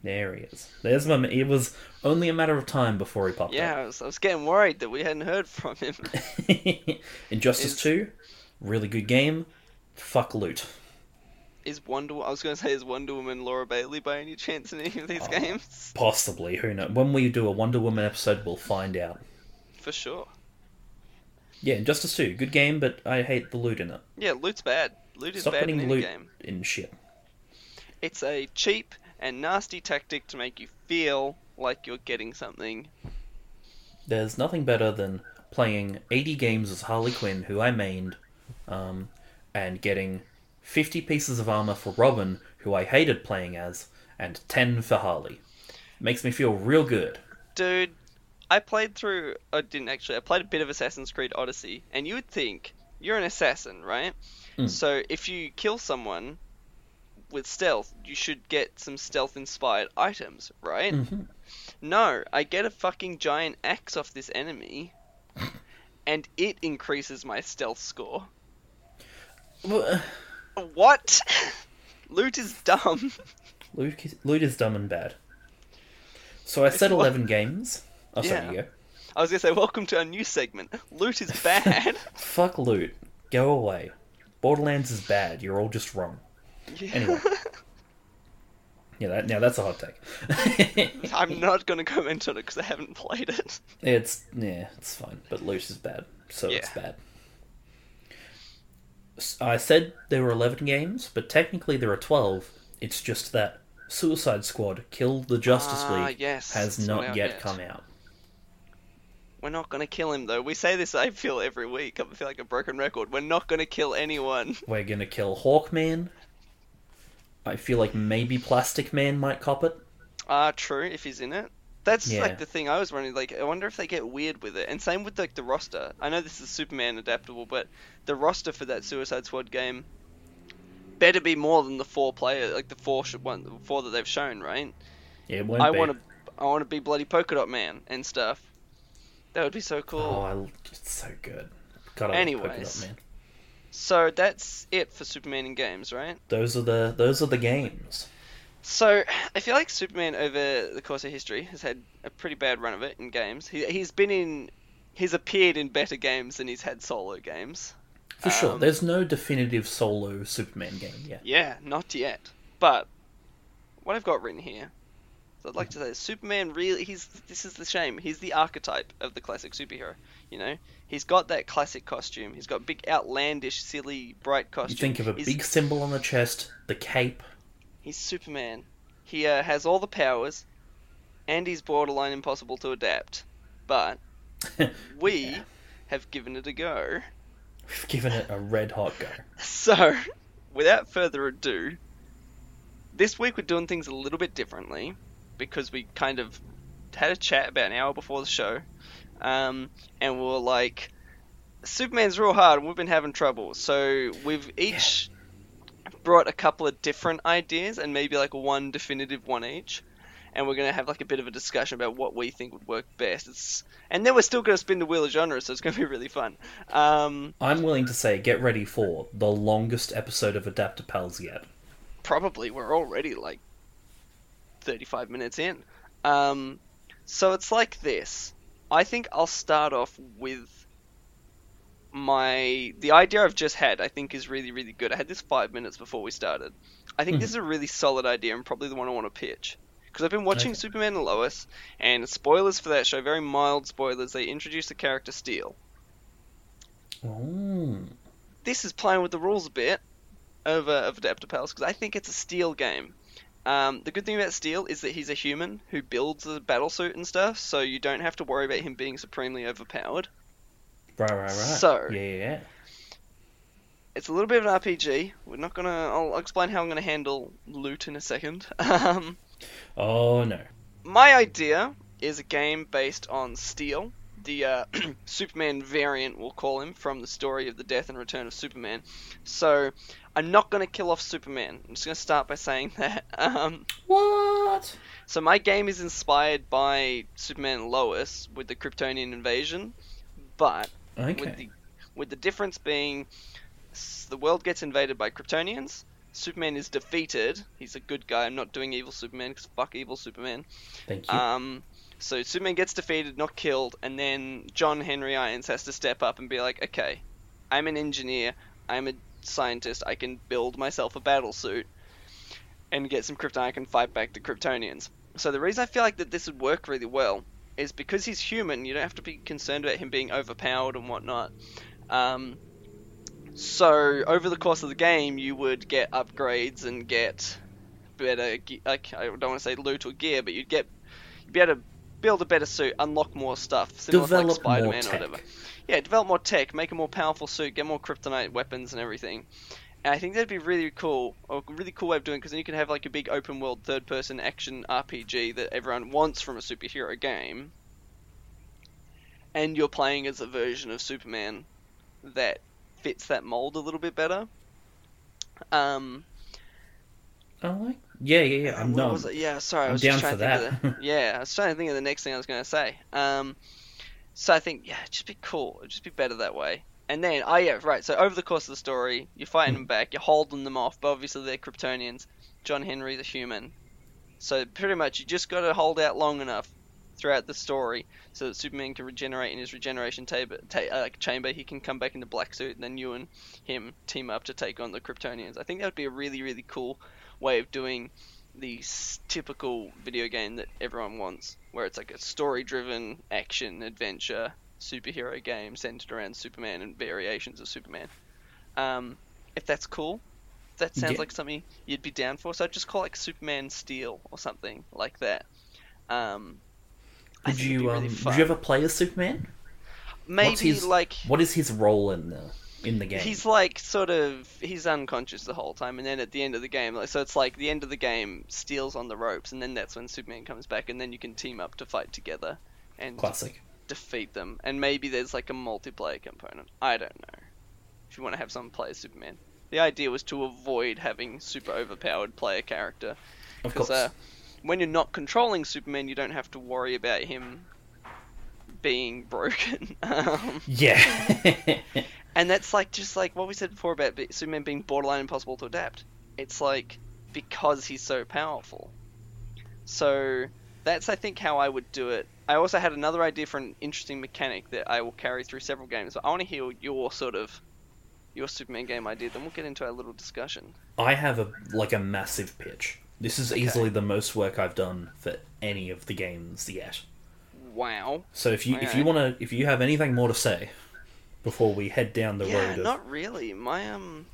S1: There he is. There's my. It was only a matter of time before he popped
S2: Yeah, I was, I was getting worried that we hadn't heard from him.
S1: Injustice
S2: Is-
S1: Two, really good game. Fuck loot.
S2: Is Wonder? I was going to say, is Wonder Woman Laura Bailey by any chance in any of these
S1: Oh.
S2: games?
S1: Possibly. Who knows? When we do a Wonder Woman episode, we'll find out.
S2: For sure.
S1: Yeah, Injustice Two, good game, but I hate the loot in it.
S2: Yeah, loot's bad. Loot is
S1: Stop
S2: bad in
S1: loot
S2: game.
S1: in shit.
S2: It's a cheap and nasty tactic to make you feel like you're getting something.
S1: There's nothing better than playing 80 games as Harley Quinn, who I mained, um, and getting 50 pieces of armor for Robin, who I hated playing as, and 10 for Harley. Makes me feel real good.
S2: Dude, I played through. I didn't actually. I played a bit of Assassin's Creed Odyssey, and you would think you're an assassin, right?
S1: Mm.
S2: So if you kill someone with stealth, you should get some stealth-inspired items, right?
S1: Mhm.
S2: No, I get a fucking giant axe off this enemy, and it increases my stealth score.
S1: Well, uh,
S2: What? Loot is dumb.
S1: Loot is, loot is dumb and bad. So I said 11 games. Oh, sorry,
S2: Yeah.
S1: you go.
S2: I was gonna say, welcome to our new segment. Loot is bad.
S1: Fuck loot. Go away. Borderlands is bad. You're all just wrong.
S2: Yeah.
S1: Anyway. Yeah, that, now that's a hot take.
S2: I'm not gonna comment on it because I haven't played it.
S1: It's yeah, it's fine, but loot is bad, so it's bad. I said there were eleven games, but technically there are twelve. It's just that Suicide Squad: Kill the Justice
S2: Ah,
S1: League
S2: yes,
S1: has not yet
S2: yet.
S1: come out.
S2: We're not gonna kill him though. We say this, I feel every week. I feel like a broken record. We're not gonna kill anyone.
S1: We're gonna kill Hawkman. I feel like maybe Plastic Man might cop it.
S2: Ah, true. If he's in it, that's
S1: Yeah.
S2: like the thing I was wondering. Like, I wonder if they get weird with it. And same with like the roster. I know this is Superman adaptable, but the roster for that Suicide Squad game better be more than the four player, like the four one, the four that they've shown, right?
S1: Yeah,
S2: I want to, I want to be bloody polka dot man and stuff. That would be so cool.
S1: Oh, I, it's so good. God, I Dot
S2: Anyways.
S1: Man.
S2: So that's it for Superman in games, right?
S1: Those are the those are the games.
S2: So I feel like Superman over the course of history has had a pretty bad run of it in games. He, he's been in, he's appeared in better games than he's had solo games.
S1: For sure.
S2: Um,
S1: There's no definitive solo Superman game yet.
S2: Yeah, not yet. But what I've got written here, so I'd like to say Superman really he's this is the shame. He's the archetype of the classic superhero. You know, he's got that classic costume. He's got big, outlandish, silly, bright costume.
S1: You think of a
S2: He's-
S1: big symbol on the chest, the cape.
S2: He's Superman. He uh, has all the powers, and he's borderline impossible to adapt. But we
S1: Yeah.
S2: have given it a go.
S1: We've given it a red hot go.
S2: So, without further ado, this week we're doing things a little bit differently because we kind of had a chat about an hour before the show, um, and we were like, Superman's real hard, and we've been having trouble. So we've each brought a couple of different ideas, and maybe like one definitive one each. And we're gonna have like a bit of a discussion about what we think would work best. It's, and then we're still gonna spin the wheel of genre, so it's gonna be really fun. Um,
S1: I'm willing to say, get ready for the longest episode of Adapter Pals yet.
S2: probably we're already like 35 minutes in. Um, so it's like this. I think I'll start off with my the idea I've just had. I think is really really good. I had this five minutes before we started. I think this is a really solid idea and probably the one I want to pitch. Because I've been watching
S1: Okay.
S2: Superman and Lois, and spoilers for that show, very mild spoilers. They introduce the character Steel.
S1: Oh.
S2: this is playing with the rules a bit of, uh, of Adapter Pals because I think it's a Steel game. Um, the good thing about Steel is that he's a human who builds a battle suit and stuff, so you don't have to worry about him being supremely overpowered.
S1: Right, right, right.
S2: So-
S1: Yeah, yeah, yeah.
S2: It's a little bit of an RPG. We're not gonna. I'll, I'll explain how I'm gonna handle loot in a second. Um,
S1: Oh, no.
S2: my idea is a game based on Steel, the uh, Superman variant, we'll call him, from the story of the death and return of Superman. So, I'm not going to kill off Superman. I'm just going to start by saying that. Um,
S1: What?
S2: so, my game is inspired by Superman Lois with the Kryptonian invasion, but
S1: Okay.
S2: with the with the difference being the world gets invaded by Kryptonians. Superman is defeated. He's a good guy. I'm not doing evil Superman because fuck evil Superman.
S1: Thank you.
S2: Um, so Superman gets defeated, not killed, and then John Henry Irons has to step up and be like, okay, I'm an engineer, I'm a scientist, I can build myself a battle suit and get some krypton. I can fight back the Kryptonians. So the reason I feel like that this would work really well is because he's human. You don't have to be concerned about him being overpowered and whatnot. Um, so over the course of the game, you would get upgrades and get better. ge- Like I don't want to say loot or gear, but you'd get you'd be able to build a better suit, unlock more stuff, similar to like Spider-Man or whatever. Yeah, develop more tech, make a more powerful suit, get more kryptonite weapons and everything. And I think that'd be really cool, or a really cool way of doing, because then you can have like a big open world third person action RPG that everyone wants from a superhero game. And you're playing as a version of Superman that fits that mold a little bit better. Um,
S1: I like. Yeah, yeah, yeah. I'm not.
S2: was it? Yeah, sorry, I
S1: I'm
S2: was
S1: down
S2: just trying
S1: for
S2: to think of
S1: that.
S2: the, Yeah, I was trying to think of the next thing I was going to say. Um, so I think yeah, it'd just be cool. It'd just be better that way. And then, oh yeah, right. So over the course of the story, you're fighting them back, you're holding them off, but obviously they're Kryptonians. John Henry's a human, so pretty much you just got to hold out long enough throughout the story so that Superman can regenerate in his regeneration ta- uh, chamber. He can come back in the black suit, and then you and him team up to take on the Kryptonians. I think that would be a really, really cool way of doing the typical video game that everyone wants, where it's like a story-driven action adventure superhero game centered around Superman and variations of Superman. Um, if that's cool, if that sounds
S1: Yeah.
S2: like something you'd be down for. So I'd just call it like Superman Steel or something like that. Um,
S1: Would you um?
S2: really
S1: Would you ever play as Superman?
S2: Maybe
S1: his-
S2: like
S1: What is his role in the in the game?
S2: He's like sort of he's unconscious the whole time, and then at the end of the game, like so it's like the end of the game Steel's on the ropes, and then that's when Superman comes back, and then you can team up to fight together and
S1: Classic.
S2: Defeat them. And maybe there's like a multiplayer component. I don't know. If you want to have someone play as Superman, the idea was to avoid having super overpowered player character.
S1: Of
S2: Because
S1: course.
S2: uh, when you're not controlling Superman, you don't have to worry about him being broken. um,
S1: yeah.
S2: and that's like just like what we said before about Superman being borderline impossible to adapt. It's like because he's so powerful. So that's I think how I would do it. I also had another idea for an interesting mechanic that I will carry through several games. But I want to hear your sort of your Superman game idea. Then we'll get into our little discussion.
S1: I have a like a massive pitch. This is easily the most work I've done for any of the games yet.
S2: Wow.
S1: So if you if you want to if you have anything more to say before we head down the
S2: yeah,
S1: road of
S2: not really. My um,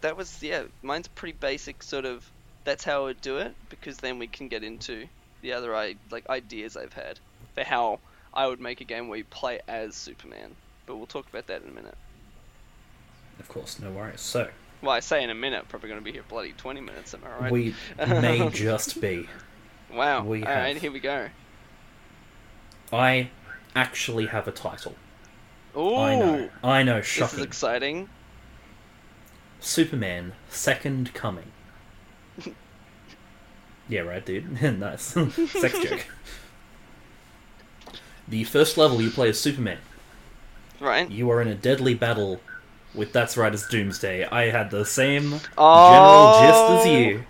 S2: that was yeah. Mine's pretty basic, sort of. That's how I would do it because then we can get into the other I like ideas I've had for how I would make a game where you play as Superman. But we'll talk about that in a minute.
S1: of course, no worries. So
S2: Well, I say in a minute, probably going to be here bloody twenty minutes. Am I right?
S1: we may just be.
S2: wow.
S1: we
S2: All right,
S1: have-
S2: here we go.
S1: I actually have a title.
S2: Ooh,
S1: I know. I know.
S2: this is exciting.
S1: Superman: Second Coming. Yeah, right, dude. nice. Sex joke. The first level you play as Superman.
S2: Right.
S1: You are in a deadly battle with that's right as Doomsday. I had the same
S2: Oh.
S1: general gist as you.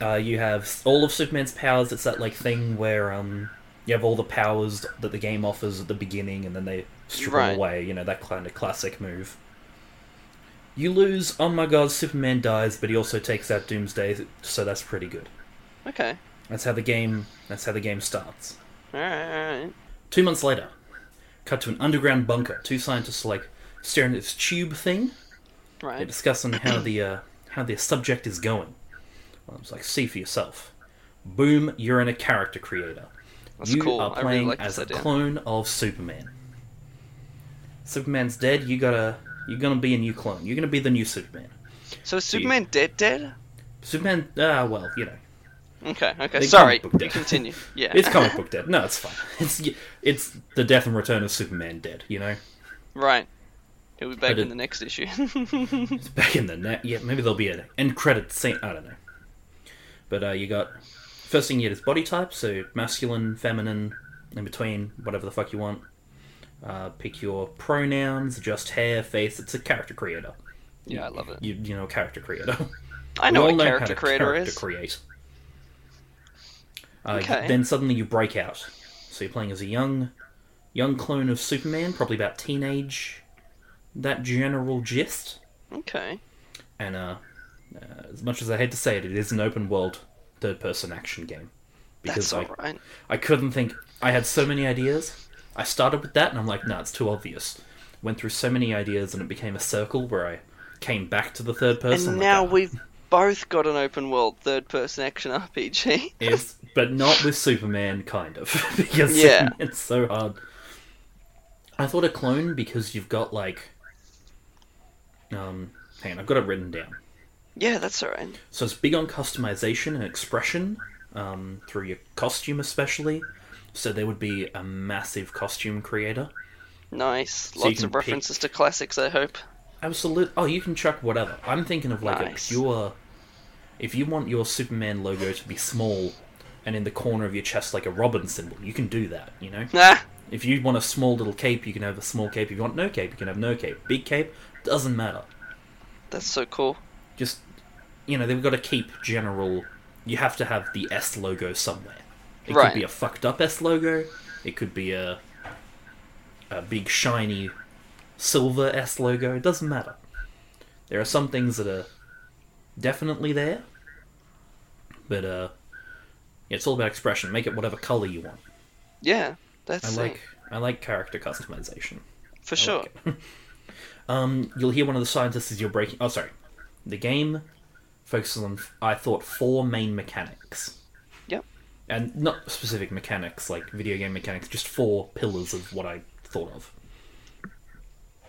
S1: Uh, you have all of Superman's powers. It's that like thing where um you have all the powers that the game offers at the beginning, and then they strip
S2: Right.
S1: them away. You know that kind of classic move. You lose. Oh my God! Superman dies, but he also takes out Doomsday, so that's pretty good.
S2: Okay.
S1: That's how the game. That's how the game starts.
S2: All right. All right.
S1: Two months later, cut to an underground bunker. Two scientists are like staring at this tube thing.
S2: Right.
S1: They're discussing how the uh, how the subject is going. Well, I was like, see for yourself. Boom! You're in a character creator.
S2: That's
S1: you
S2: cool.
S1: are
S2: I really
S1: playing
S2: like
S1: as a
S2: idea.
S1: clone of Superman. Superman's dead. You gotta. You're gonna be a new clone. You're gonna be the new Superman.
S2: So is Superman dead? Dead?
S1: Superman. Ah, well, you know,
S2: Okay. Okay. Sorry. You continue. Yeah.
S1: it's comic book dead. No, it's fine. It's it's the death and return of Superman dead. You know.
S2: Right. He'll be back in the next issue.
S1: It's back in the net. Yeah, maybe there'll be an end credit scene. I don't know. But uh, you got first thing you get is body type, so masculine, feminine, in between, whatever the fuck you want. Uh, pick your pronouns, adjust hair, face. It's a character creator.
S2: Yeah, I love it.
S1: You you know character creator.
S2: I know what character
S1: to
S2: creator
S1: character
S2: is.
S1: create. Uh,
S2: Okay.
S1: Then suddenly you break out. So you're playing as a young, young clone of Superman, probably about teenage. That general gist.
S2: Okay.
S1: And uh, uh, as much as I hate to say it, it is an open world third person action game. Because
S2: That's
S1: I,
S2: alright.
S1: I couldn't think. I had so many ideas. I started with that, and I'm like, no, it's too obvious. Went through so many ideas, and it became a circle where I came back to the third person.
S2: And
S1: like,
S2: now
S1: "Ah,
S2: we've both got an open world third person action RPG.
S1: It's, but not with Superman, kind of, because
S2: Yeah.
S1: it's so hard. I thought a clone because you've got like, um, hang on, I've got it written down.
S2: yeah, that's alright.
S1: So it's big on customization and expression um, through your costume, especially. So there would be a massive costume creator.
S2: Nice.
S1: So
S2: Lots of
S1: pick-
S2: references to classics, I hope.
S1: Absolute. Oh, you can chuck whatever. I'm thinking of like
S2: Nice.
S1: a pure. If you want your Superman logo to be small, and in the corner of your chest like a Robin symbol, you can do that. You know.
S2: Nah.
S1: If you want a small little cape, you can have a small cape. If you want no cape, you can have no cape. Big cape doesn't matter.
S2: That's so cool.
S1: Just you know, they've got to keep general. You have to have the S logo somewhere. It
S2: Right.
S1: could be a fucked up S logo. It could be a a big shiny silver S logo. It doesn't matter. There are some things that are definitely there, but uh, it's all about expression. Make it whatever color you want.
S2: Yeah, that's
S1: I
S2: it.
S1: like I like character customization.
S2: For
S1: I
S2: sure.
S1: like um, you'll hear one of the scientists as you're breaking. Oh, sorry. The game focuses on, I thought, four main mechanics. And not specific mechanics like video game mechanics, just four pillars of what I thought of.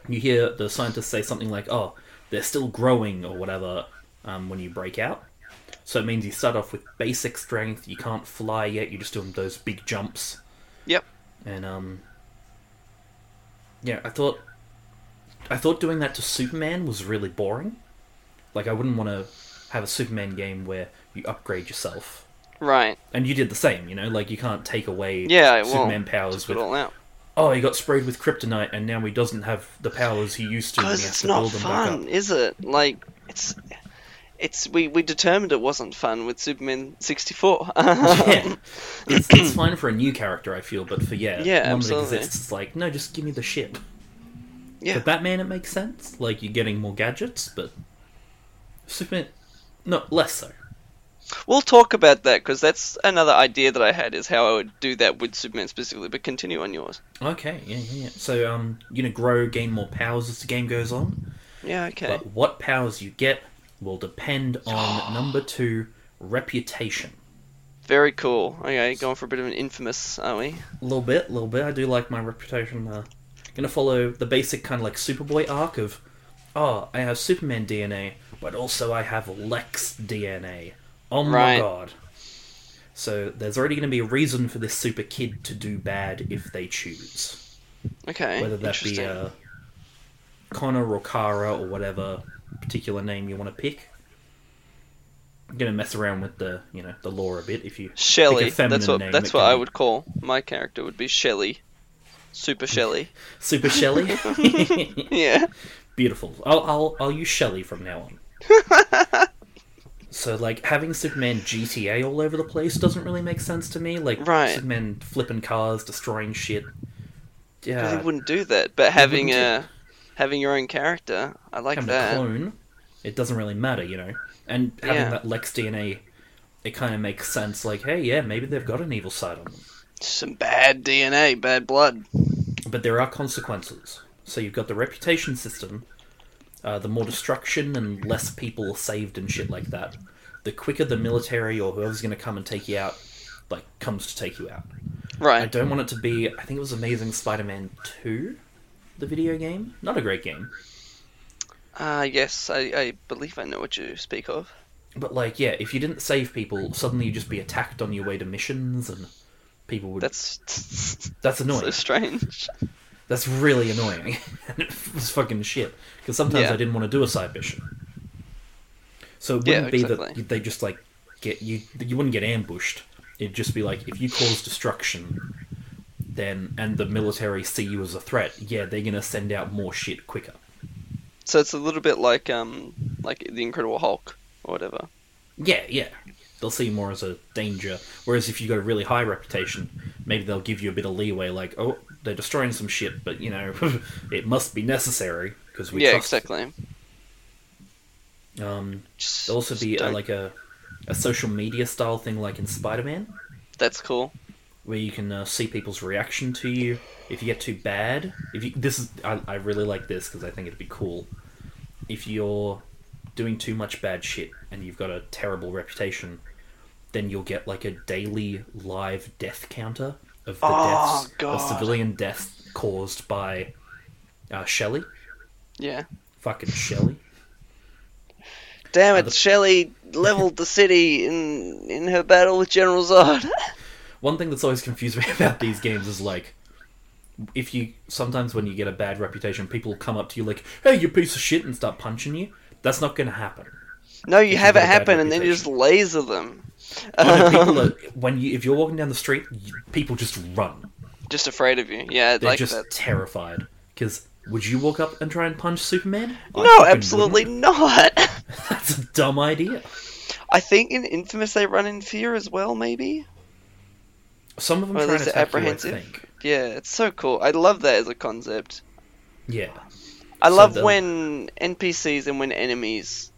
S1: You hear the scientists say something like, "Oh, they're still growing" or whatever um, when you break out. So it means you start off with basic strength. You can't fly yet. You're just doing those big jumps.
S2: Yep.
S1: And um, yeah, I thought, I thought doing that to Superman was really boring. Like I wouldn't want to have a Superman game where you upgrade yourself,
S2: Right.
S1: and you did the same. You know, like you can't take away
S2: Yeah, well,
S1: Superman powers
S2: Just
S1: with
S2: all out.
S1: oh he got sprayed with kryptonite and now he doesn't have the powers he used to.
S2: Because it's
S1: to
S2: not
S1: build them
S2: fun, is it? Like, it's. It's we, we determined it wasn't fun with Superman sixty four.
S1: yeah, it's, it's fine for a new character, I feel, but for yeah,
S2: Yeah,
S1: one
S2: absolutely.
S1: that exists, it's like no, just give me the ship.
S2: Yeah.
S1: For Batman, it makes sense. Like you're getting more gadgets, but Superman, no, less so.
S2: We'll talk about that because that's another idea that I had is how I would do that with Superman specifically. But continue on yours.
S1: Okay, yeah, yeah, yeah. So um, you know, grow, gain more powers as the game goes on.
S2: Yeah. Okay.
S1: But what powers you get will depend on number two, reputation.
S2: Very cool. Okay, going for a bit of an infamous, aren't we?
S1: A little bit, a little bit. I do like my reputation. Uh, gonna follow the basic kind of like Superboy arc of, oh, I have Superman DNA, but also I have Lex DNA. Oh my
S2: Right.
S1: god. So there's already going to be a reason for this super kid to do bad if they choose.
S2: Okay.
S1: Whether that be uh, Connor or Kara or whatever particular name you want to pick. I'm gonna mess around with the you know the lore a bit if you
S2: Shelley.
S1: pick a feminine
S2: That's what
S1: name,
S2: that's what
S1: can
S2: I would call my character. Would be Shelly, Super Shelly.
S1: Super Shelly.
S2: yeah.
S1: Beautiful. I'll, I'll I'll use Shelly from now on. So like having Superman GTA all over the place doesn't really make sense to me. Like
S2: Right.
S1: Superman flipping cars, destroying shit.
S2: Because
S1: Yeah,
S2: he wouldn't do that. But having a uh, having your own character, I like
S1: having
S2: that.
S1: a clone, it doesn't really matter, you know. And having
S2: Yeah.
S1: that Lex DNA, it kind of makes sense. Like, hey, yeah, maybe they've got an evil side on them,
S2: Some bad DNA, bad blood.
S1: but there are consequences. So you've got the reputation system. Uh, the more destruction and less people are saved and shit like that, the quicker the military or whoever's going to come and take you out, like comes to take you out.
S2: Right.
S1: I don't want it to be. I think it was Amazing Spider-Man Two, the video game. Not a great game,
S2: Ah, yes, I, I believe I know what you speak of.
S1: but like, yeah, if you didn't save people, suddenly you'd just be attacked on your way to missions, and people would.
S2: That's
S1: That's annoying.
S2: so strange.
S1: That's really annoying. and it was fucking shit. Because sometimes
S2: Yeah.
S1: I didn't want to do a side mission. So it wouldn't be
S2: exactly.
S1: that they just like get you. You wouldn't get ambushed. It'd just be like if you cause destruction, then and the military see you as a threat, yeah, they're gonna send out more shit quicker.
S2: So it's a little bit like um like the Incredible Hulk or whatever.
S1: Yeah, yeah. They'll see you more as a danger. Whereas if you've got a really high reputation, maybe they'll give you a bit of leeway, like, oh, they're destroying some shit, but you know, it must be necessary because we
S2: yeah,
S1: trust.
S2: exactly.
S1: Um,
S2: Just,
S1: there'll also be a, like a a social media style thing, like in Spider Man,
S2: that's cool.
S1: where you can uh, see people's reaction to you. If you get too bad, if you this is I, I really like this because I think it'd be cool. If you're doing too much bad shit and you've got a terrible reputation, then you'll get like a daily live death counter of the
S2: Oh,
S1: deaths
S2: God.
S1: of civilian deaths caused by uh, Shelley.
S2: Yeah.
S1: Fucking Shelley.
S2: Damn
S1: Uh,
S2: it,
S1: the-
S2: Shelley leveled the city in in her battle with General Zod.
S1: One thing that's always confused me about these games is like, if you sometimes when you get a bad reputation, people come up to you like, "Hey, you piece of shit," and start punching you. That's not going to happen.
S2: no, you have it
S1: got a bad
S2: happen and then you just laser them.
S1: People
S2: Um,
S1: are, when you if you're walking down the street, you, people just run.
S2: just afraid of you. Yeah,
S1: They're
S2: like
S1: just
S2: that.
S1: terrified. Because would you walk up and try and punch Superman? I
S2: No, absolutely
S1: wouldn't.
S2: not.
S1: That's a dumb idea.
S2: I think in Infamous they run in fear as well, maybe.
S1: Some of them
S2: at
S1: try and
S2: least
S1: you, I
S2: apprehensive. Yeah, it's so cool. I love that as a concept.
S1: Yeah.
S2: I
S1: So
S2: love
S1: the-
S2: when NPCs and when enemies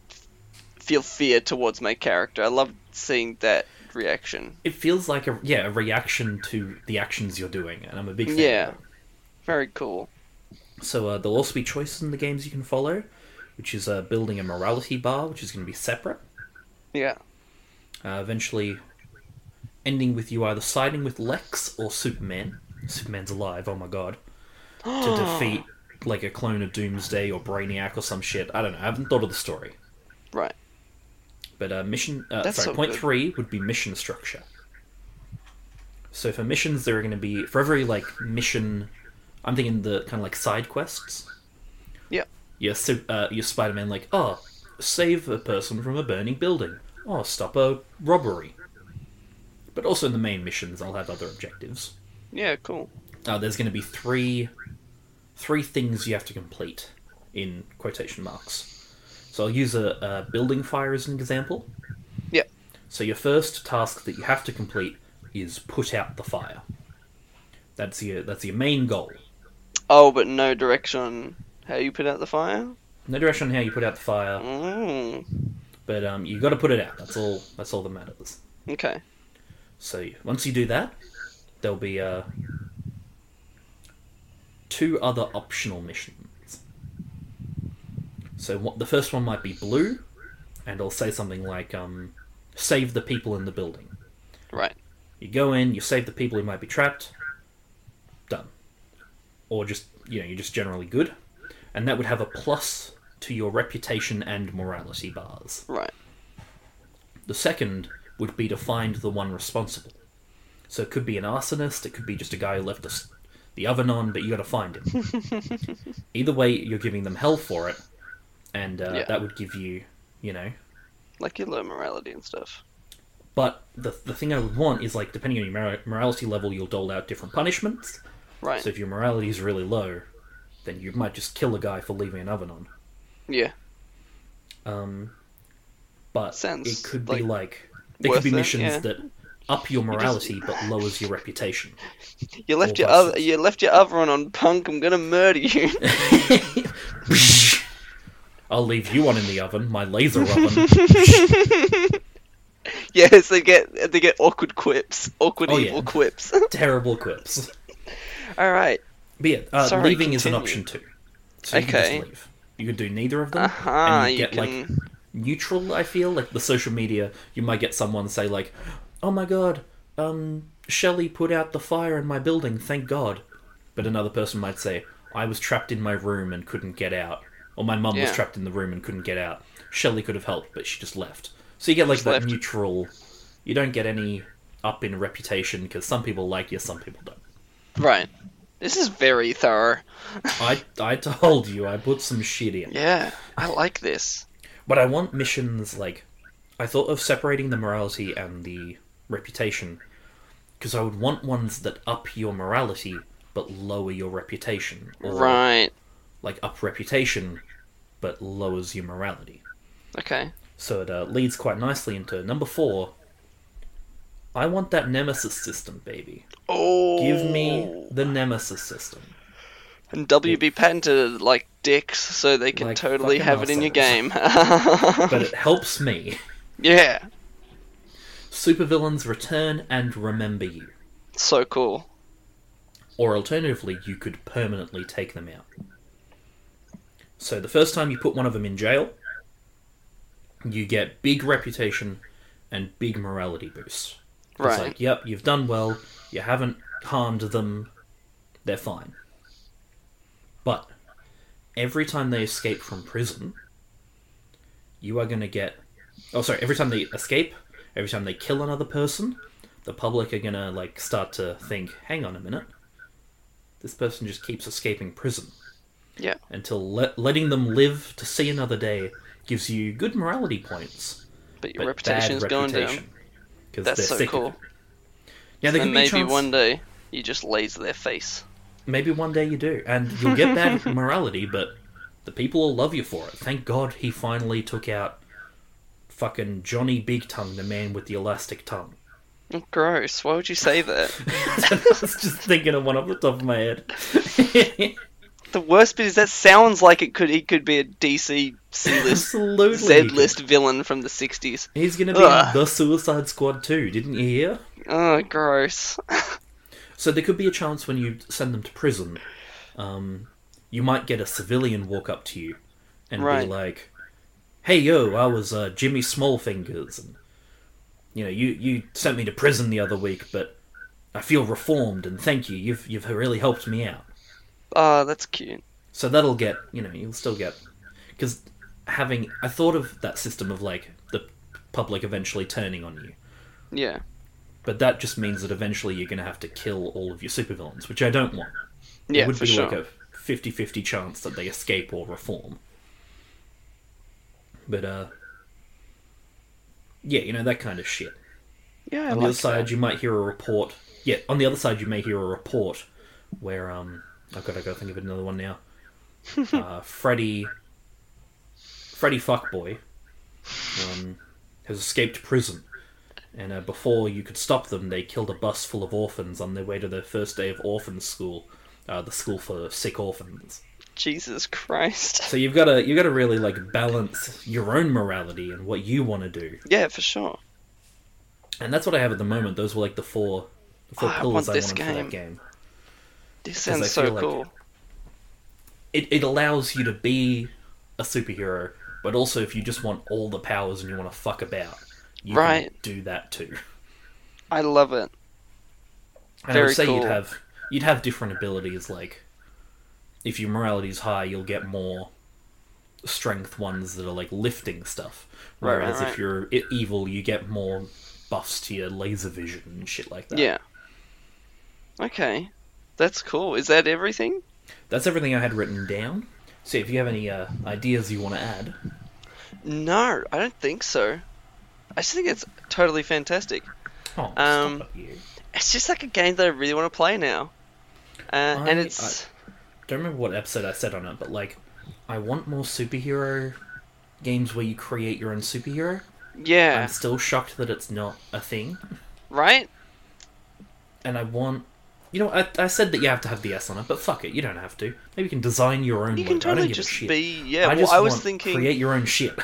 S2: feel fear towards my character. I love seeing that reaction.
S1: It feels like a yeah a reaction to the actions you're doing, and I'm a big fan.
S2: Yeah. Very cool.
S1: So uh, there'll also be choices in the games you can follow, which is uh, building a morality bar, which is going to be separate.
S2: Yeah.
S1: Uh, eventually, ending with you either siding with Lex or Superman. Superman's alive. Oh my god! To defeat like a clone of Doomsday or Brainiac or some shit. I don't know. I haven't thought of the story.
S2: Right.
S1: But uh, mission. Uh, sorry,
S2: so
S1: point
S2: good.
S1: three would be mission structure. So for missions, there are going to be for every like mission. I'm thinking the kind of like side quests.
S2: Yeah.
S1: Your uh, your Spider-Man like oh save a person from a burning building. Oh stop a robbery. But also in the main missions, I'll have other objectives.
S2: Yeah, cool.
S1: Uh, there's going to be three three things you have to complete in quotation marks. So I'll use a, a building fire as an example.
S2: Yeah.
S1: So your first task that you have to complete is put out the fire. That's your that's your main goal.
S2: Oh, but no direction on how you put out the fire?
S1: No direction on how you put out the fire,
S2: Mm.
S1: but um, you got to put it out. That's all. That's all that matters.
S2: Okay.
S1: So once you do that, there'll be uh, two other optional missions. So what, the first one might be blue, and it'll say something like um, "Save the people in the building."
S2: Right.
S1: You go in, you save the people who might be trapped. Done. Or just you know you're just generally good, and that would have a plus to your reputation and morality bars.
S2: Right.
S1: The second would be to find the one responsible. So it could be an arsonist, it could be just a guy who left the, the oven on, but you got to find him. Either way, you're giving them hell for it, and uh,
S2: Yeah.
S1: that would give you, you know.
S2: Like your low morality and stuff.
S1: But the the thing I would want is like depending on your mora- morality level, you'll dole out different punishments.
S2: Right.
S1: So if your morality is really low, then you might just kill a guy for leaving an oven on.
S2: Yeah.
S1: Um, but
S2: Sounds
S1: it could
S2: like
S1: be like there could be
S2: it,
S1: missions
S2: yeah.
S1: that up your
S2: just-
S1: morality but lowers your reputation.
S2: You left
S1: Or
S2: your other you left your oven on punk, I'm gonna murder you.
S1: I'll leave you one in the oven, my laser oven.
S2: yes, they get they get awkward quips. Awkward
S1: Oh, yeah.
S2: evil quips.
S1: Terrible quips.
S2: Alright.
S1: But yeah, uh,
S2: Sorry,
S1: leaving is an
S2: continue.
S1: option too. So you can just leave. You could do neither of them,
S2: Uh-huh,
S1: and you
S2: you
S1: get like
S2: can
S1: neutral. I feel like the social media, you might get someone say like, "Oh my god, um, Shelley put out the fire in my building. Thank God." But another person might say, "I was trapped in my room and couldn't get out," or "My mum was trapped in the room and couldn't get out." Shelley could have helped, but she just left. So you get like
S2: Just
S1: that
S2: left.
S1: neutral. You don't get any up in reputation because some people like you, some people don't.
S2: Right. This is very thorough.
S1: I I told you I put some shit in.
S2: Yeah, I like this.
S1: But I want missions like I thought of separating the morality and the reputation because I would want ones that up your morality but lower your reputation, or
S2: Right.
S1: Like up reputation but lowers your morality.
S2: Okay.
S1: So it uh, leads quite nicely into number four. I want that nemesis system, baby.
S2: Oh.
S1: Give me the nemesis system.
S2: And WB patented like dicks, so they can
S1: Like
S2: totally have it in your game.
S1: But it helps me.
S2: yeah.
S1: Supervillains return and remember you.
S2: So cool.
S1: Or alternatively, you could permanently take them out. So the first time you put one of them in jail, you get big reputation and big morality boosts. It's like, yep, you've done well, you haven't harmed them, they're fine. But every time they escape from prison, you are going to get. Oh, sorry, every time they escape, every time they kill another person, the public are going to, like, start to think, hang on a minute, this person just keeps escaping prison.
S2: Yeah.
S1: Until le- letting them live to see another day gives you good morality points
S2: But your
S1: but
S2: reputation is
S1: bad
S2: going down.
S1: reputation. 'Cause
S2: That's
S1: they're
S2: so
S1: sick
S2: cool.
S1: it. Yeah, there
S2: and
S1: could be
S2: maybe
S1: chance-
S2: one day you just laser their face.
S1: Maybe one day you do, and you'll get bad morality, but the people will love you for it. Thank God he finally took out fucking Johnny Big Tongue, the man with the elastic tongue.
S2: Gross. Why would you say that?
S1: I was just thinking of one off the top of my head.
S2: the worst bit is that sounds like it could he could be a DC C list. Z list villain from the '60s.
S1: He's gonna be
S2: Ugh.
S1: in the Suicide Squad too, didn't you hear?
S2: Oh, gross.
S1: So there could be a chance when you send them to prison, um, you might get a civilian walk up to you and
S2: Right.
S1: be like, "Hey yo, I was uh, Jimmy Smallfingers, and you know you you sent me to prison the other week, but I feel reformed, and thank you. You've you've really helped me out."
S2: Oh, that's cute.
S1: So that'll get you know you'll still get because having I thought of that system of like the public eventually turning on you.
S2: Yeah.
S1: But that just means that eventually you're going to have to kill all of your supervillains, which I don't want.
S2: Yeah,
S1: it would
S2: for
S1: be
S2: sure.
S1: like a 50-50 chance that they escape or reform. But uh yeah, you know that kind of shit.
S2: Yeah, I
S1: on the
S2: like
S1: other side,
S2: that.
S1: you might hear a report. Yeah, on the other side, you may hear a report where um, I've got to go think of another one now. uh, Freddy, Freddy Fuckboy, um, has escaped prison, and uh, before you could stop them, they killed a bus full of orphans on their way to their first day of orphan school, uh, the school for sick orphans.
S2: Jesus Christ.
S1: So you've got to you've got to really like balance your own morality and what you want to do.
S2: Yeah, for sure.
S1: And that's what I have at the moment. Those were like the four, the four
S2: Oh, I
S1: pillars
S2: want
S1: I wanted for that game.
S2: This sounds so
S1: feel like-
S2: cool.
S1: It it allows you to be a superhero, but also if you just want all the powers and you want to fuck about, you
S2: Right.
S1: can do that too.
S2: I love it.
S1: And I
S2: Very
S1: would say
S2: cool.
S1: you'd have you'd have different abilities. Like if your morality is high, you'll get more strength ones that are like lifting stuff.
S2: Right, right,
S1: Whereas
S2: right.
S1: if you're evil, you get more buffs to your laser vision and shit like that.
S2: Yeah. Okay. That's cool. Is that everything?
S1: That's everything I had written down. See if you have any uh, ideas you want to add.
S2: No, I don't think so. I just think it's totally fantastic.
S1: Oh,
S2: Um. It's just like a game that I really want to play now. Uh, and
S1: I-
S2: it's
S1: Don't remember what episode I said on it, but like, I want more superhero games where you create your own superhero.
S2: yeah,
S1: I'm still shocked that it's not a thing,
S2: right?
S1: and I want. You know, I, I said that you have to have the S on it, but fuck it, you don't have to. Maybe you can design your own.
S2: You
S1: logo.
S2: can
S1: I don't
S2: totally
S1: give a
S2: just
S1: shit.
S2: be yeah.
S1: I
S2: well,
S1: just
S2: I was
S1: want
S2: thinking
S1: create your own shit.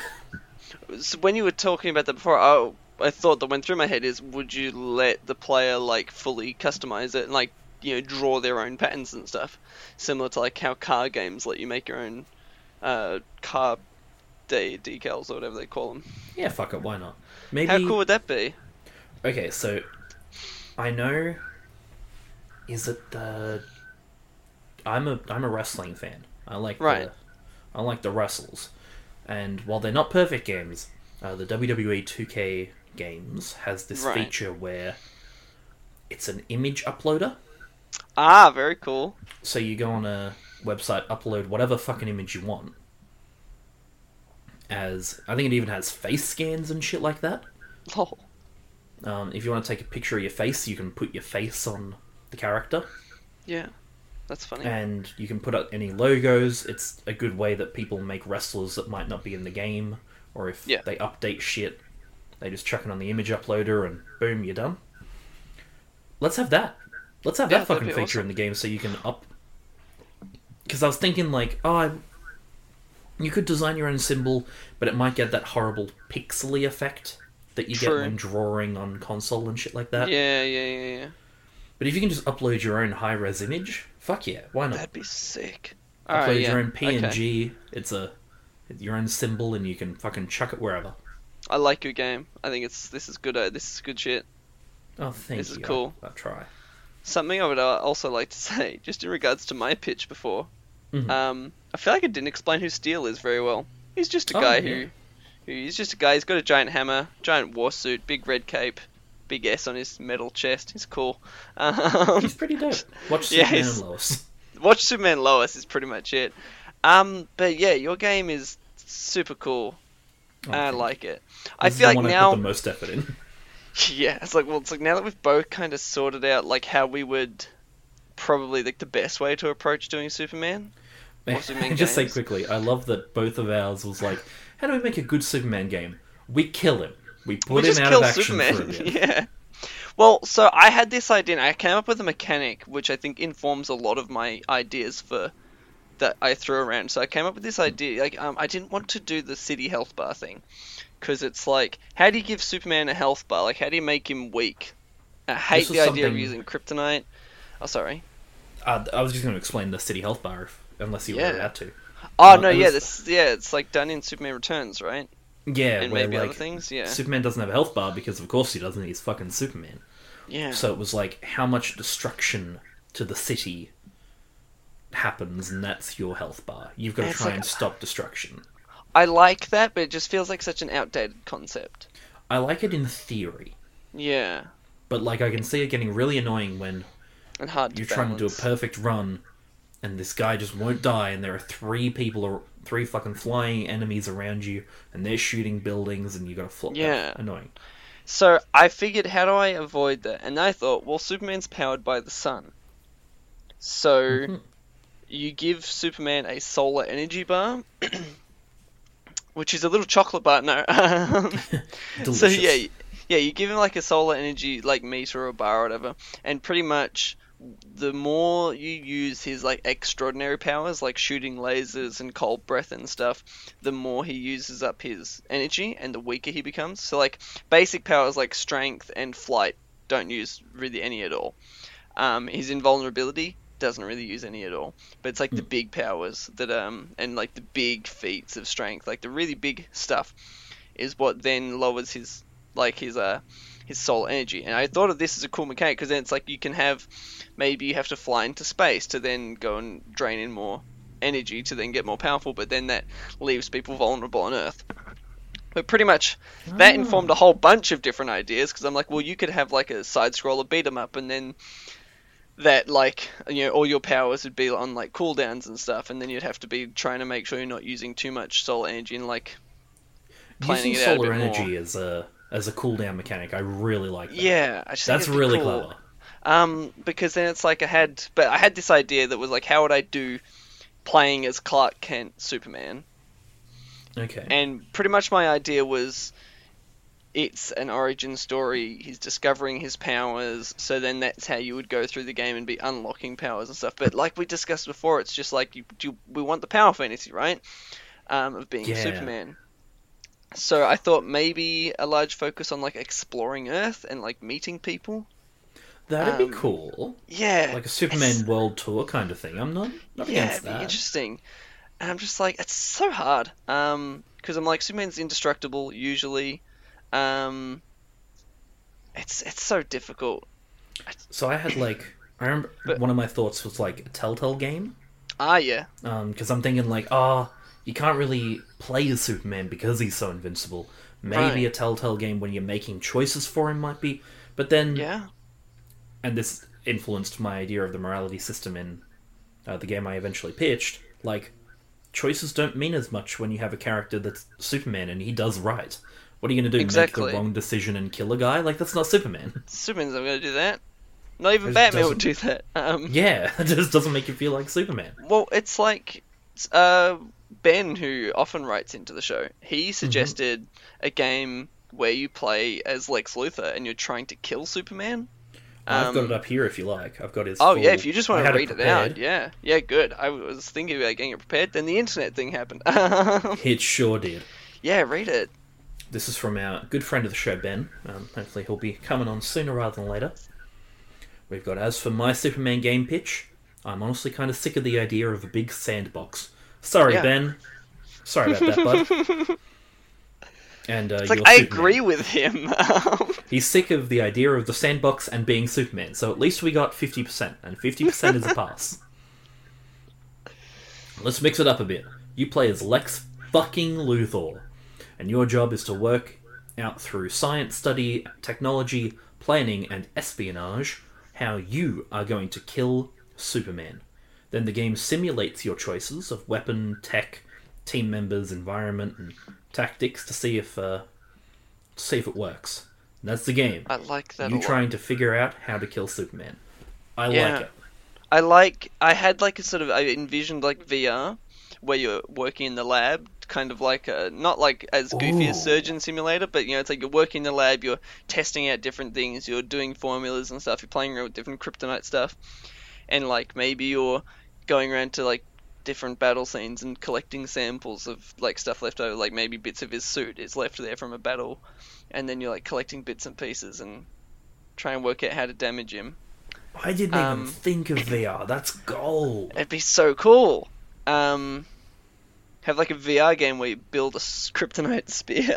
S2: so when you were talking about that before. I I thought that went through my head is would you let the player like fully customize it and like you know draw their own patterns and stuff, similar to like how car games let you make your own uh, car day decals or whatever they call them.
S1: yeah, fuck it, why not? Maybe.
S2: How cool would that be?
S1: Okay, so I know. Is it the? I'm a I'm a wrestling fan. I like
S2: Right.
S1: the I like the wrestles, and while they're not perfect games, uh, the WWE 2K games has this
S2: Right.
S1: feature where it's an image uploader.
S2: Ah, very cool.
S1: So you go on a website, upload whatever fucking image you want. As I think it even has face scans and shit like that.
S2: Oh,
S1: Um, if you want to take a picture of your face, you can put your face on the character,
S2: Yeah, that's funny.
S1: and you can put up any logos. It's a good way that people make wrestlers that might not be in the game, or if
S2: Yeah.
S1: they update shit, they just chuck it on the image uploader, and boom, you're done. Let's have that. Let's have
S2: Yeah,
S1: that fucking feature
S2: awesome.
S1: in the game, so you can up. Because I was thinking like, oh, I... you could design your own symbol, but it might get that horrible pixely effect that you
S2: True.
S1: get when drawing on console and shit like that.
S2: yeah, yeah, yeah, yeah.
S1: But if you can just upload your own high res image, fuck yeah, why not?
S2: That'd be sick.
S1: upload
S2: Alright, yeah.
S1: your own PNG.
S2: okay.
S1: It's a your own symbol, and you can fucking chuck it wherever.
S2: I like your game. I think it's this is good. Uh, this is good shit.
S1: Oh, thank you.
S2: This is cool.
S1: I'll, I'll try.
S2: Something I would uh, also like to say, just in regards to my pitch before.
S1: Mhm.
S2: Um, I feel like I didn't explain who Steel is very well. He's just a
S1: Oh,
S2: guy
S1: yeah.
S2: who, who, he's just a guy. He's got a giant hammer, giant war suit, big red cape, big S on his metal chest. He's cool. Um,
S1: He's pretty dope. Watch
S2: Yeah,
S1: Superman Lois.
S2: watch Superman Lois is pretty much it. Um, but yeah, your game is super cool.
S1: Oh,
S2: I like it.
S1: you.
S2: I feel like
S1: I
S2: now,
S1: put the most effort in.
S2: yeah, it's like well, it's like now that we've both kind of sorted out like how we would probably like the best way to approach doing Superman. Main
S1: just say quickly, I love that both of ours was like, how do we make a good Superman game? We kill him. We put
S2: we
S1: him
S2: just
S1: out
S2: kill
S1: of action
S2: Superman.
S1: for
S2: yeah. Well, so I had this idea. and I came up with a mechanic, which I think informs a lot of my ideas for that I threw around. So I came up with this idea. Like, um, I didn't want to do the city health bar thing because it's like, how do you give Superman a health bar? Like, how do you make him weak? I hate the idea of using kryptonite. Oh, sorry.
S1: Uh, I was just going to explain the City Health Bar, if, unless you
S2: Yeah.
S1: were about to.
S2: Oh
S1: Uh,
S2: no, yeah, this yeah, it's like done in Superman Returns, right?
S1: Yeah,
S2: and
S1: where
S2: maybe
S1: like
S2: other things. Yeah,
S1: Superman doesn't have a health bar because, of course, he doesn't. He's fucking Superman.
S2: yeah.
S1: So it was like how much destruction to the city happens, and that's your health bar. You've got to
S2: It's
S1: try
S2: like-
S1: and stop destruction.
S2: I like that, but it just feels like such an outdated concept.
S1: I like it in theory,
S2: Yeah,
S1: but like I can see it getting really annoying when
S2: and hard
S1: you're trying to do a perfect run, and this guy just won't die, and there are three people or three fucking flying enemies around you, and they're shooting buildings, and you got to flop.
S2: Yeah.
S1: annoying.
S2: So I figured, how do I avoid that? And I thought, well, Superman's powered by the sun. So
S1: Mhm.
S2: you give Superman a solar energy bar, which is a little chocolate bar. No.
S1: Delicious.
S2: so yeah, yeah, you give him like a solar energy like meter or bar or whatever, and pretty much the more you use his like extraordinary powers, like shooting lasers and cold breath and stuff, the more he uses up his energy and the weaker he becomes. So like basic powers like strength and flight don't use really any at all. Um, his invulnerability doesn't really use any at all. But it's like the big powers that um and like the big feats of strength, like the really big stuff, is what then lowers his like his uh his solar energy. And I thought of this as a cool mechanic because then it's like you can have maybe you have to fly into space to then go and drain in more energy to then get more powerful, but then that leaves people vulnerable on Earth. But pretty much that
S1: Ah.
S2: informed a whole bunch of different ideas because I'm like, well, you could have like a side scroller beat 'em up, and then that like you know all your powers would be on like cooldowns and stuff, and then you'd have to be trying to make sure you're not using too much solar energy and like planning
S1: Using
S2: it out a
S1: solar
S2: bit more.
S1: energy as a as a cooldown mechanic, I really like that.
S2: Yeah, I just
S1: that's really
S2: cool.
S1: clever.
S2: Um, because then it's like I had, but I had this idea that was like, how would I do playing as Clark Kent Superman?
S1: Okay.
S2: And pretty much my idea was it's an origin story. He's discovering his powers, so then that's how you would go through the game and be unlocking powers and stuff. But like we discussed before, it's just like you, you we want the power fantasy, right? Um, of being
S1: Yeah.
S2: Superman. So I thought maybe a large focus on like exploring Earth and like meeting people.
S1: That'd
S2: um,
S1: be cool.
S2: Yeah,
S1: Like a Superman world tour kind of thing. I'm not, not
S2: yeah,
S1: against that.
S2: interesting. And I'm just like, it's so hard. Um, because I'm like, Superman's indestructible usually. Um, it's it's so difficult.
S1: So I had like, I remember
S2: But-
S1: one of my thoughts was like a Telltale game.
S2: Ah, yeah,
S1: Because I'm thinking like, ah, you can't really play as Superman because he's so invincible. Maybe
S2: Right.
S1: a Telltale game when you're making choices for him might be. But then,
S2: yeah,
S1: and this influenced my idea of the morality system in uh, the game I eventually pitched. Like, choices don't mean as much when you have a character that's Superman and he does right. What are you going to do? Make
S2: Exactly.
S1: the wrong decision and kill a guy? Like that's not Superman.
S2: Superman's not going to do that. Not even Batman would do that. Um,
S1: Yeah, it just doesn't make you feel like Superman.
S2: Well, it's like uh, Ben, who often writes into the show, he suggested a game where you play as Lex Luthor and you're trying to kill Superman.
S1: I've got
S2: Um,
S1: it up here if you like. I've got his.
S2: Oh
S1: full-
S2: yeah, if you just want to read it,
S1: prepared.
S2: out, yeah, yeah, good. I was thinking about getting it prepared, then the internet thing happened.
S1: It sure did.
S2: yeah, read it.
S1: This is from our good friend of the show, Ben. Um, hopefully, he'll be coming on sooner rather than later. We've got as for my Superman game pitch, I'm honestly kind of sick of the idea of a big sandbox. Sorry,
S2: Yeah.
S1: Ben. Sorry about that, bud. And uh,
S2: like I
S1: Superman.
S2: agree with him.
S1: He's sick of the idea of the sandbox and being Superman. So at least we got 50%, and 50% is a pass. Let's mix it up a bit. You play as Lex fucking Luthor, and your job is to work out through science study, technology, planning, and espionage how you are going to kill Superman. Then the game simulates your choices of weapon, tech, team members, environment, and tactics to see if uh, to see if it works. And that's the game.
S2: I like that. a
S1: You trying to figure out how to kill Superman. I
S2: Yeah.
S1: like it.
S2: I like. I had like a sort of. I envisioned like VR, where you're working in the lab, kind of like a not like as goofy as Surgeon Simulator, but you know it's like you're working in the lab, you're testing out different things, you're doing formulas and stuff, you're playing around with different kryptonite stuff, and like maybe you're going around to like different battle scenes and collecting samples of like stuff left over, like maybe bits of his suit is left there from a battle, and then you're like collecting bits and pieces and try and work out how to damage him.
S1: I didn't
S2: Um,
S1: even think of VR. That's gold.
S2: It'd be so cool. Um, have like a VR game where you build a kryptonite spear.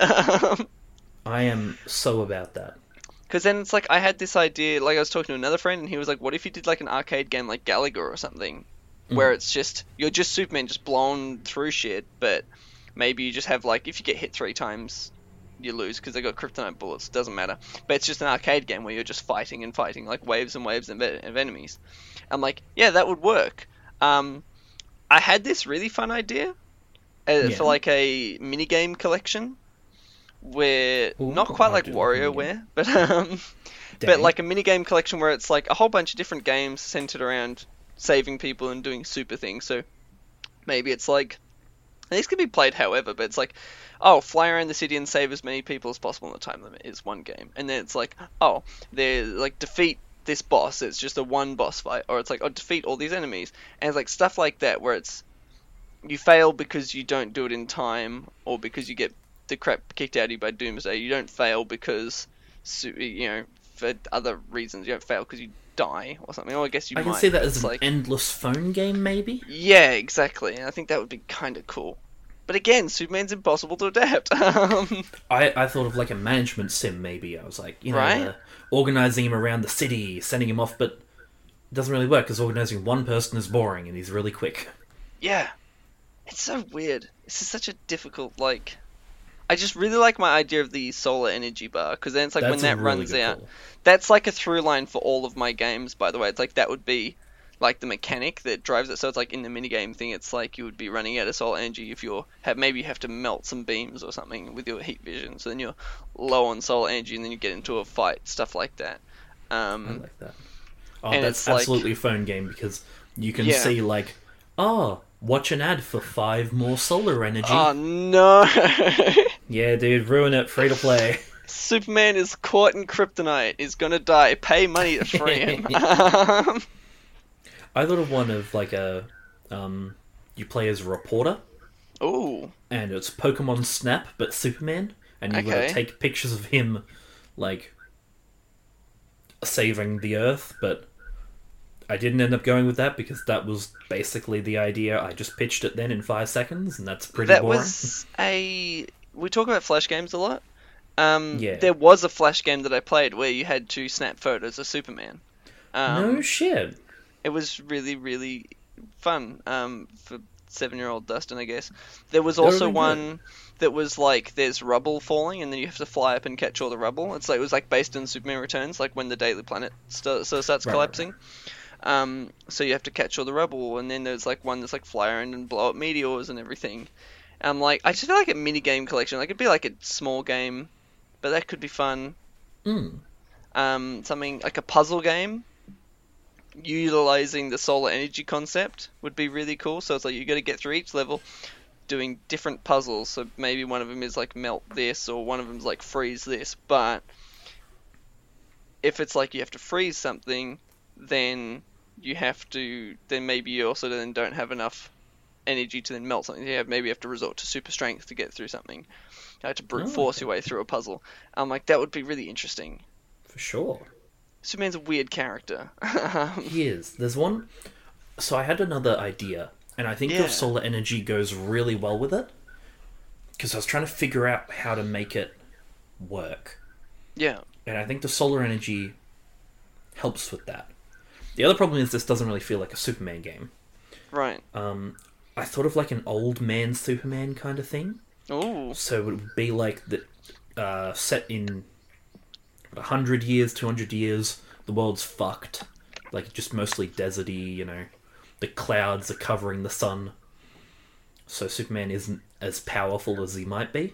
S1: I am so about that.
S2: Because then it's like I had this idea. Like I was talking to another friend, and he was like, "What if you did like an arcade game like Galaga or something, where it's just you're just Superman just blown through shit, but maybe you just have like if you get hit three times." You lose because they got kryptonite bullets. Doesn't matter, but it's just an arcade game where you're just fighting and fighting like waves and waves of, of enemies. I'm like, yeah, that would work. Um, I had this really fun idea uh,
S1: Yeah.
S2: for like a mini game collection where
S1: Ooh,
S2: not quite like WarioWare, but um, but like a mini game collection where it's like a whole bunch of different games centered around saving people and doing super things. So maybe it's like these can be played however, but it's like oh, fly around the city and save as many people as possible in the time limit is one game, and then it's like oh, they're like defeat this boss. It's just a one boss fight, or it's like oh, defeat all these enemies, and it's like stuff like that where it's you fail because you don't do it in time, or because you get the crap kicked out of you by Doomsday. You don't fail because you know for other reasons. You don't fail because you die or something. Or I guess you
S1: I can see that as an
S2: like
S1: endless phone game, maybe.
S2: yeah, exactly. I think that would be kind of cool. But again, Superman's impossible to adapt. Um,
S1: I, I thought of like a management sim, maybe. I was like, you know,
S2: Right.
S1: uh, organizing him around the city, sending him off, but it doesn't really work because organizing one person is boring and he's really quick.
S2: yeah, it's so weird. This is such a difficult like. I just really like my idea of the solar energy bar because then it's like when
S1: That's a
S2: that
S1: really
S2: runs out,
S1: call.
S2: That's like a through line for all of my games. By the way, it's like that would be like the mechanic that drives it. So it's like in the minigame thing, it's like you would be running out of solar energy if you're have maybe you have to melt some beams or something with your heat vision. So then you're low on solar energy, and then you get into a fight, stuff like that.
S1: I
S2: Um,
S1: like that. Oh,
S2: and
S1: that's
S2: it's like-
S1: absolutely a phone game because you can
S2: Yeah.
S1: see like, oh, watch an ad for five more solar energy.
S2: oh no!
S1: yeah, dude, ruin it, free to play.
S2: Superman is caught in kryptonite. Is gonna die. Pay money to free him. Um,
S1: I thought of one of like a, um, you play as a reporter
S2: Ooh,
S1: and it's Pokemon Snap but Superman, and you gotta take pictures of him, like saving the Earth. But I didn't end up going with that because that was basically the idea. I just pitched it then in five seconds, and that's pretty
S2: that
S1: boring.
S2: was a. We talk about flash games a lot. Um,
S1: Yeah.
S2: There was a flash game that I played where you had to snap photos of Superman. Um,
S1: no shit.
S2: It was really, really fun um, for seven-year-old Dustin, I guess. There was also one that was like there's rubble falling, and then you have to fly up and catch all the rubble. It's like it was like based on Superman Returns, like when the Daily Planet st- so starts
S1: Right, right,
S2: collapsing. Um, so you have to catch all the rubble, and then there's like one that's like fly around and blow up meteors and everything. And I'm like, I just feel like a mini game collection. Like it'd be like a small game but that could be fun.
S1: Mm.
S2: Um, something like a puzzle game, utilizing the solar energy concept would be really cool. So it's like you got to get through each level, doing different puzzles. So maybe one of them is like melt this, or one of them's like freeze this. But if it's like you have to freeze something, then you have to. Then maybe you also then don't have enough energy to then melt something. Yeah, maybe you have to resort to super strength to get through something. You have to brute
S1: Oh,
S2: force
S1: okay.
S2: your way through a puzzle. I'm like that would be really interesting.
S1: For sure.
S2: Superman's a weird character.
S1: He is. There's one. So I had another idea, and I think
S2: Yeah.
S1: your solar energy goes really well with it. Because I was trying to figure out how to make it work.
S2: yeah.
S1: And I think the solar energy helps with that. The other problem is this doesn't really feel like a Superman game.
S2: Right.
S1: Um, I thought of like an old man Superman kind of thing.
S2: Ooh.
S1: So it would be like the uh, set in hundred years, two hundred years. The world's fucked, like just mostly deserty. You know, the clouds are covering the sun. So Superman isn't as powerful as he might be.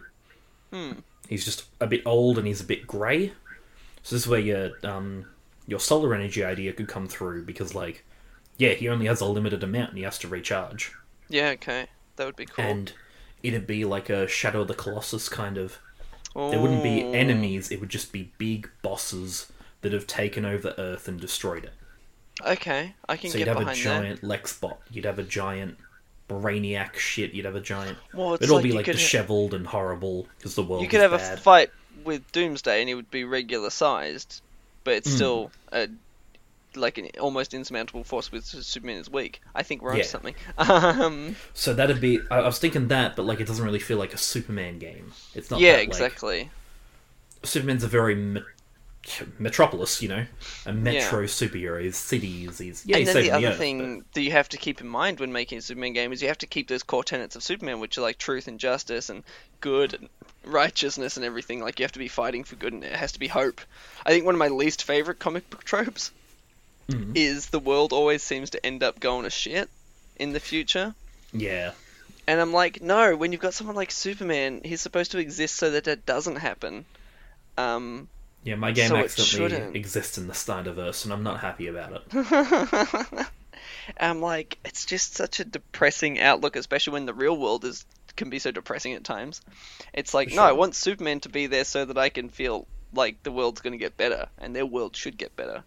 S2: Hmm.
S1: He's just a bit old and he's a bit grey. So this is where your um your solar energy idea could come through because like, yeah, he only has a limited amount and he has to recharge
S2: Yeah. Okay. That would be cool.
S1: and it'd be like a Shadow of the Colossus kind of. There wouldn't be enemies; it would just be big bosses that have taken over Earth and destroyed it.
S2: Okay, I can
S1: So
S2: get
S1: you'd have a giant Lexbot, you'd have a giant Brainiac shit, you'd have a giant.
S2: that. Well,
S1: It'd all
S2: like
S1: be like dishevelled and horrible because the world.
S2: you could have
S1: bad.
S2: a fight with Doomsday, and he would be regular sized, but it's
S1: Hmm.
S2: still a like an almost insurmountable force with Superman is weak. I think we're onto
S1: Yeah.
S2: something. Um,
S1: So that'd be. I, I was thinking that, but like it doesn't really feel like a Superman game. It's not.
S2: yeah,
S1: that, like-
S2: exactly.
S1: Superman's a very me- metropolis, you know, a metro superhero. He's cities. He's yeah.
S2: and then the other
S1: Earth,
S2: thing that you have to keep in mind when making a Superman game is you have to keep those core tenets of Superman, which are like truth and justice and good and righteousness and everything. Like you have to be fighting for good, and it has to be hope. I think one of my least favorite comic book tropes
S1: Mhm.
S2: is the world always seems to end up going to shit in the future.
S1: Yeah.
S2: And I'm like, no, when you've got someone like Superman, he's supposed to exist so that that doesn't happen. Um,
S1: Yeah, my game
S2: So
S1: accidentally exists in the Snyderverse, and I'm not happy about it.
S2: I'm like, it's just such a depressing outlook, especially when the real world is can be so depressing at times. It's like,
S1: For
S2: no, I want Superman to be there so that I can feel like the world's going to get better, and their world should get better.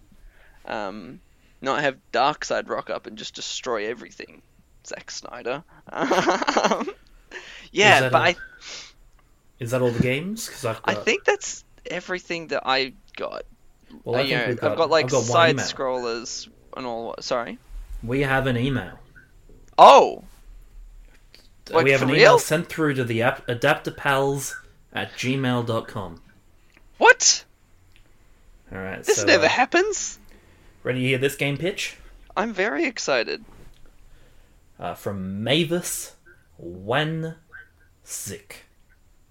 S2: Um, not have Darkseid rock up and just destroy everything. Zack Snyder. Um, yeah, but I
S1: Is that all the games? Because I've
S2: I think that's everything that I got.
S1: well,
S2: Uh,
S1: I
S2: you know,
S1: got,
S2: I've got like
S1: I've got
S2: side scrollers and all. Sorry.
S1: We have an email.
S2: Oh, Like,
S1: we have an
S2: real?
S1: email sent through to the app adapterpals at gmail.com.
S2: what?
S1: All right.
S2: This
S1: so,
S2: never
S1: uh,
S2: happens.
S1: Ready to hear this game pitch?
S2: I'm very excited.
S1: Uh, from Mavis Wanzik.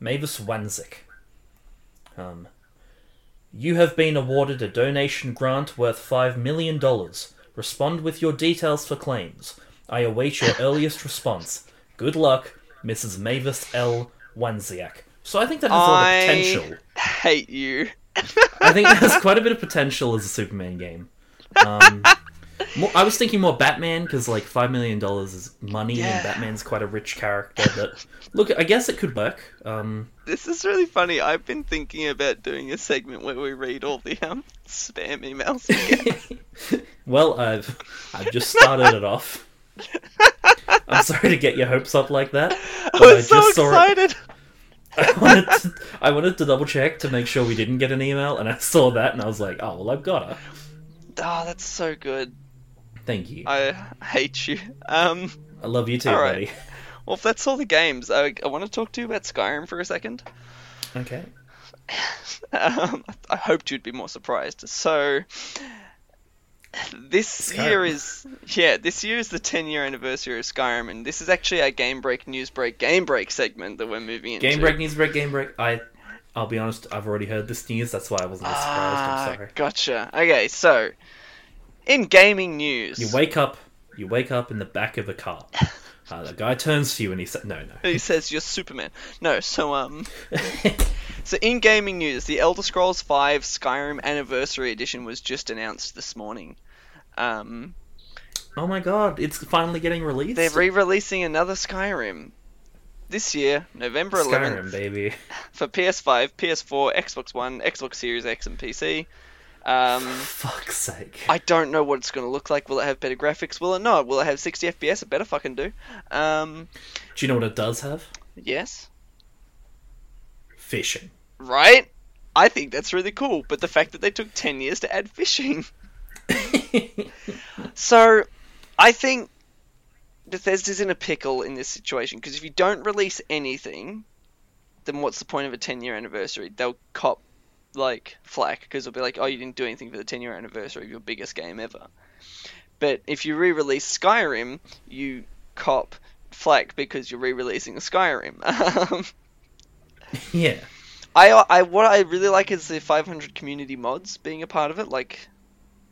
S1: Mavis Wanzik. Um, you have been awarded a donation grant worth $5 million. Respond with your details for claims. I await your earliest response. Good luck, Mrs. Mavis L. Wanziak. So I think that has a lot of
S2: I-
S1: potential.
S2: Hate you.
S1: I think it has quite a bit of potential as a Superman game. Um, more, I was thinking more Batman because like five million dollars is money,
S2: Yeah.
S1: and Batman's quite a rich character. But look, I guess it could work. Um,
S2: This is really funny. I've been thinking about doing a segment where we read all the um spam emails.
S1: well, I've I've just started it off. I'm sorry to get your hopes up like that.
S2: I
S1: but I
S2: was so
S1: just saw it.
S2: excited.
S1: I wanted, to, I wanted to double check to make sure we didn't get an email, and I saw that, and I was like, oh well, I've got her.
S2: Oh, that's so good.
S1: Thank you. I,
S2: I hate you. Um, I
S1: love you too,
S2: all right.
S1: buddy.
S2: well, if that's all the games, I, I want to talk to you about Skyrim for a second.
S1: Okay.
S2: Um, I hoped you'd be more surprised. So, this
S1: Skyrim.
S2: year is yeah, this year is the 10 year anniversary of Skyrim, and this is actually our Game Break News Break Game Break segment that we're moving into.
S1: Game break news break game break. I, I'll be honest. I've already heard this news. That's why I wasn't as surprised.
S2: Ah,
S1: I'm sorry.
S2: gotcha. Okay, so in gaming news,
S1: You wake up. You wake up in the back of a car Uh, the guy turns to you and he said, "No, no."
S2: He says you're Superman. No, so um, so in gaming news, the Elder Scrolls V Skyrim Anniversary Edition was just announced this morning. Um,
S1: oh my god, it's finally getting released.
S2: they're re-releasing another Skyrim this year, November 11th,
S1: baby.
S2: for PS5, PS4, Xbox One, Xbox Series X, and PC. Um,
S1: Fuck's sake.
S2: I don't know what it's going to look like. Will it have better graphics? Will it not? Will it have 60 FPS? It better fucking do. Um,
S1: Do you know what it does have?
S2: yes.
S1: Fishing.
S2: Right? I think that's really cool. But the fact that they took 10 years to add fishing. So, I think Bethesda's in a pickle in this situation because if you don't release anything, then what's the point of a 10 year anniversary? They'll cop like flack because they'll be like, oh, you didn't do anything for the 10 year anniversary of your biggest game ever. But if you re release Skyrim, you cop flack because you're re releasing Skyrim.
S1: Yeah.
S2: I, I what I really like is the 500 community mods being a part of it. Like,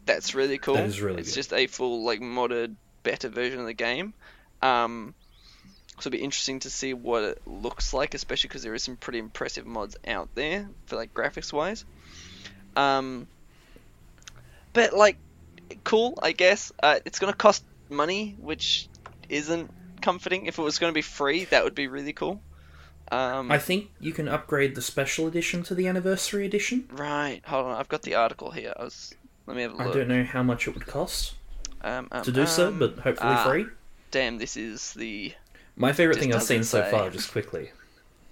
S2: that's really cool.
S1: That is really
S2: It's
S1: good.
S2: just a full like modded, better version of the game. Um, so it'll be interesting to see what it looks like, especially because there is some pretty impressive mods out there for like graphics wise. Um, but like, cool, I guess. Uh, it's gonna cost money, which isn't comforting. If it was gonna be free, that would be really cool. Um,
S1: I think you can upgrade the special edition to the anniversary edition.
S2: Right, hold on. I've got the article here. I was. Let me have a look.
S1: I don't know how much it would cost
S2: Um, um,
S1: to do so,
S2: um,
S1: but hopefully
S2: ah,
S1: free.
S2: Damn, this is the
S1: My favorite thing I've seen so far, just quickly,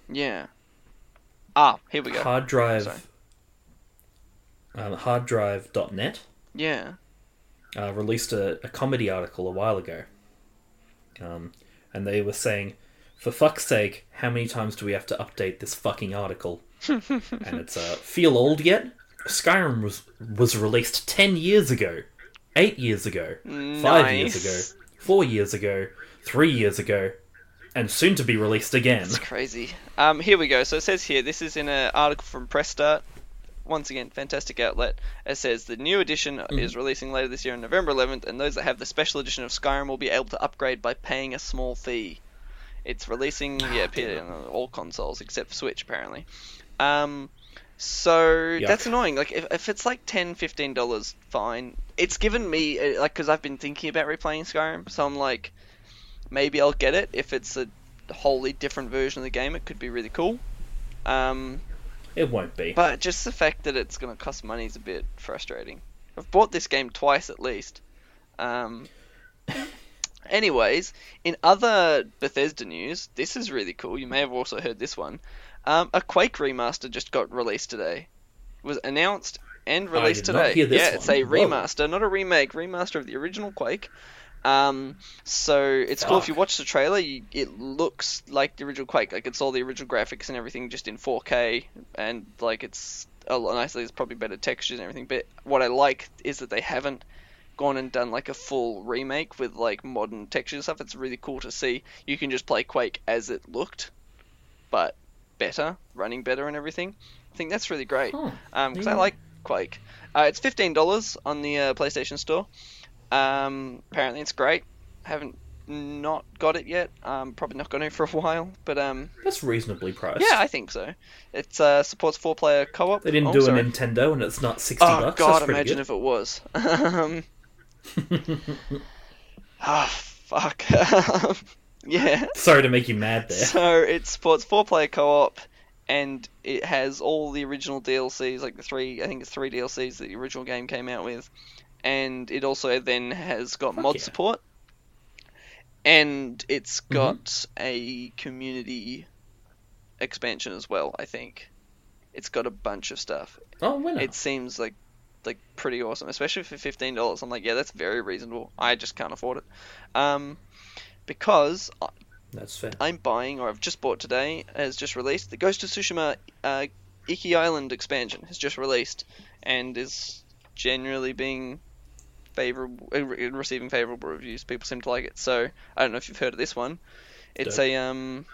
S2: yeah. Ah, here we go.
S1: hard drive. Um, harddrive.net
S2: Yeah.
S1: uh, released a, a comedy article a while ago, um, and they were saying, "For fuck's sake, how many times do we have to update this fucking article?" and it's uh, feel old yet? Skyrim was was released ten years ago, eight years ago, five years ago, four years ago, three years ago, and soon to be released again.
S2: It's crazy. Um, here we go. So it says here, this is in an article from Press Start. Once again, fantastic outlet. It says the new edition
S1: Mm-hmm.
S2: is releasing later this year on November 11th, and those that have the special edition of Skyrim will be able to upgrade by paying a small fee. It's releasing, yeah, P- on all consoles except Switch, apparently. Um, so
S1: Yuck.
S2: that's annoying. Like, if, if it's like 10 $15, fine. It's given me, uh, like, because I've been thinking about replaying Skyrim, so I'm like, maybe I'll get it if it's a wholly different version of the game. It could be really cool. Um,
S1: It won't be.
S2: but just the fact that it's going to cost money is a bit frustrating. I've bought this game twice at least. Um, anyways, in other Bethesda news, this is really cool. You may have also heard this one. Um, a Quake remaster just got released today. It was announced and released
S1: did not
S2: today. yeah, it's
S1: one.
S2: a
S1: Whoa.
S2: remaster, not a remake. Remaster of the original Quake. Um, so it's cool if you watch the trailer. You, it looks like the original Quake, like it's all the original graphics and everything, just in 4K, and like it's a lot nicely. It's probably better textures and everything. But what I like is that they haven't gone and done like a full remake with like modern textures and stuff. It's really cool to see. You can just play Quake as it looked, but better, running better and everything. I think that's really great
S1: Huh.
S2: because I like Quake. Uh, it's fifteen dollars on the uh, PlayStation Store. Um, apparently, it's great. Haven't not got it yet. Um, probably not going to for a while, but um,
S1: That's reasonably priced.
S2: yeah, I think so. It uh, supports four-player co-op.
S1: They didn't
S2: Oh,
S1: do
S2: sorry.
S1: a Nintendo and it's not sixty
S2: Oh
S1: bucks.
S2: God,
S1: That's pretty
S2: imagine
S1: good.
S2: if it was. um, ah, fuck. yeah.
S1: Sorry to make you mad there.
S2: So it supports four-player co-op, and it has all the original DLCs, like the three, I think it's three DLCs that the original game came out with, and it also then has got
S1: Fuck
S2: mod
S1: yeah.
S2: support, and it's
S1: Mm-hmm.
S2: got a community expansion as well. I think it's got a bunch of stuff.
S1: Oh, winner.
S2: It seems like like pretty awesome, especially for fifteen dollars. I'm like, yeah, that's very reasonable. I just can't afford it, um, because
S1: That's fair.
S2: I'm buying, or I've just bought today, has just released. The Ghost of Tsushima uh, Iki Island expansion has just released and is generally being favorable, uh, receiving favorable reviews. People seem to like it. So I don't know if you've heard of this one. It's
S1: Dope.
S2: a um,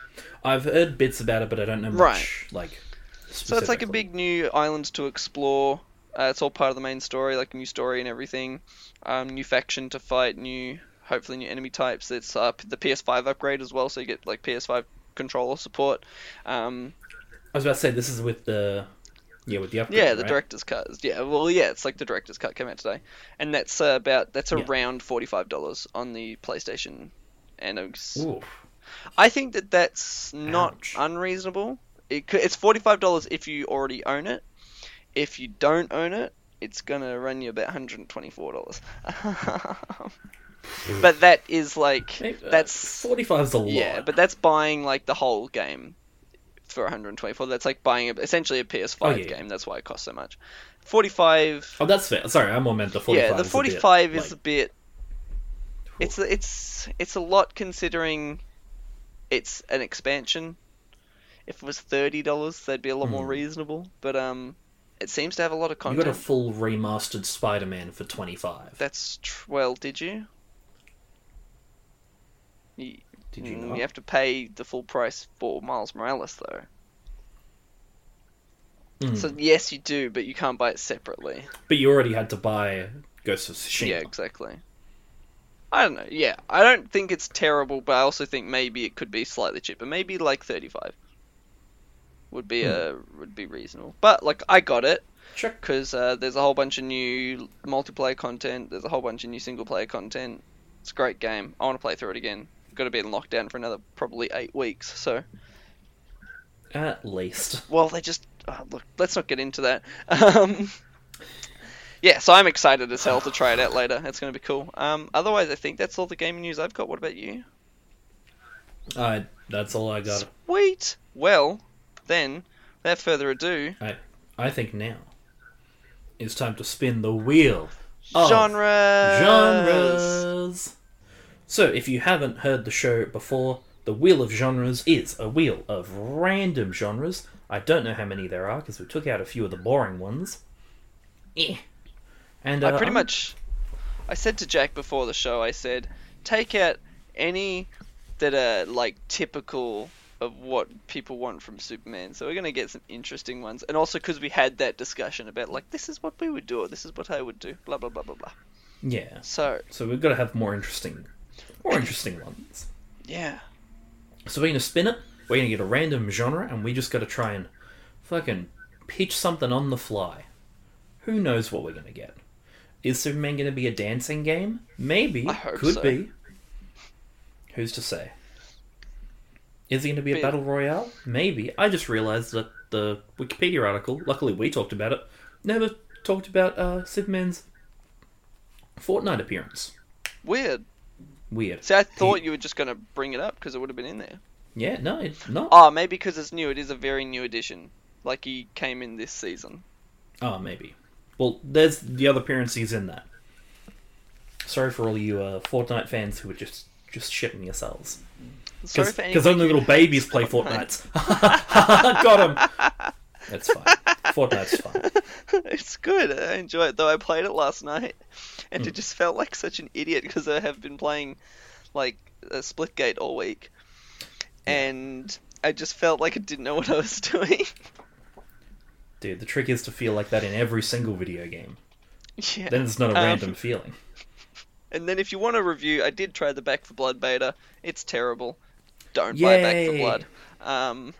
S1: I've heard bits about it, but I don't know much.
S2: Right.
S1: Like,
S2: so it's like a big new island to explore. Uh, it's all part of the main story, like a new story and everything. Um, new faction to fight, new hopefully new enemy types. It's uh, the PS5 upgrade as well, so you get like PS5 controller support. Um,
S1: I was about to say this is with the yeah with the upgrade.
S2: yeah, the
S1: right?
S2: director's cut. Yeah, well, yeah, it's like the director's cut came out today, and that's uh, about that's
S1: Yeah.
S2: around forty five dollars on the PlayStation. And it's-
S1: Ooh.
S2: I think that that's not
S1: Ouch.
S2: unreasonable. It, it's forty five dollars if you already own it. If you don't own it, it's gonna run you about one hundred and twenty four dollars. but that is like
S1: uh,
S2: that's
S1: 45 is a lot.
S2: yeah, but that's buying like the whole game for 124. That's like buying a, essentially a PS5
S1: Oh, yeah.
S2: game. That's why it costs so much. 45.
S1: Oh, that's fair. Sorry, I more meant the 45.
S2: yeah, the
S1: is a bit,
S2: 45 is
S1: like-
S2: a bit. It's it's it's a lot considering it's an expansion. If it was thirty dollars, that'd be a lot more
S1: Hmm.
S2: reasonable. But um, it seems to have a lot of content.
S1: You got a full remastered Spider-Man for 25.
S2: That's tr- well, did you? You,
S1: Did you
S2: mm,
S1: not?
S2: you have to pay the full price for Miles Morales though.
S1: Mm.
S2: So yes, you do, but you can't buy it separately.
S1: But you already had to buy Ghost of Tsushima.
S2: Yeah, exactly. I don't know. Yeah, I don't think it's terrible, but I also think maybe it could be slightly cheaper. Maybe like thirty-five would be
S1: Hmm.
S2: a would be reasonable. But like, I got it
S1: Sure.
S2: because uh, there's a whole bunch of new multiplayer content. There's a whole bunch of new single-player content. It's a great game. I want to play through it again. Got to be in lockdown for another probably eight weeks. So,
S1: At least.
S2: well, they just oh, look. Let's not get into that. Um, yeah, so I'm excited as hell to try it out later. It's going to be cool. Um, otherwise, I think that's all the gaming news I've got. What about you?
S1: Uh, that's all I got.
S2: Sweet. Well, then, without further ado,
S1: I think now it's time to spin the wheel.
S2: Genres.
S1: genres. So, if you haven't heard the show before, the Wheel of Genres is a wheel of random genres. I don't know how many there are because we took out a few of the boring ones. Eh. And uh,
S2: I pretty
S1: I'm-
S2: much. I said to Jack before the show. I said, take out any that are like typical of what people want from Superman. So we're gonna get some interesting ones, and also because we had that discussion about like this is what we would do, or this is what I would do, blah blah blah blah blah.
S1: yeah.
S2: So
S1: So we've got to have more interesting, more interesting ones.
S2: yeah,
S1: So we're gonna spin it. We're gonna get a random genre, and we just got to try and fucking pitch something on the fly. Who knows what we're gonna get? Is Superman gonna be a dancing game? Maybe.
S2: I hope
S1: Could
S2: so.
S1: be. Who's to say? Is he gonna be a battle royale? Maybe. I just realized that the Wikipedia article, luckily we talked about it, never talked about uh, Superman's Fortnite appearance.
S2: weird.
S1: Weird.
S2: See, I thought you were just gonna bring it up because it would have been in there.
S1: Yeah, no, it's not.
S2: Oh, maybe because it's new. It is a very new edition. Like he came in this season.
S1: Oh, maybe. Well, there's the other appearance he's in that. Sorry for all you uh, Fortnite fans who are just just shitting yourselves.
S2: Sorry for
S1: Because only little babies play Fortnites. Got him. That's fine. Fortnite's fine.
S2: it's good. I enjoy it. Though I played it last night, and
S1: Hmm.
S2: it just felt like such an idiot because I have been playing like a Splitgate all week, and I just felt like I didn't know what I was doing.
S1: Dude, the trick is to feel like that in every single video game.
S2: yeah.
S1: Then it's not a
S2: Um,
S1: random feeling.
S2: And then if you want a review, I did try the Back 4 Blood beta. It's terrible. Don't buy Back
S1: 4
S2: Blood. Um,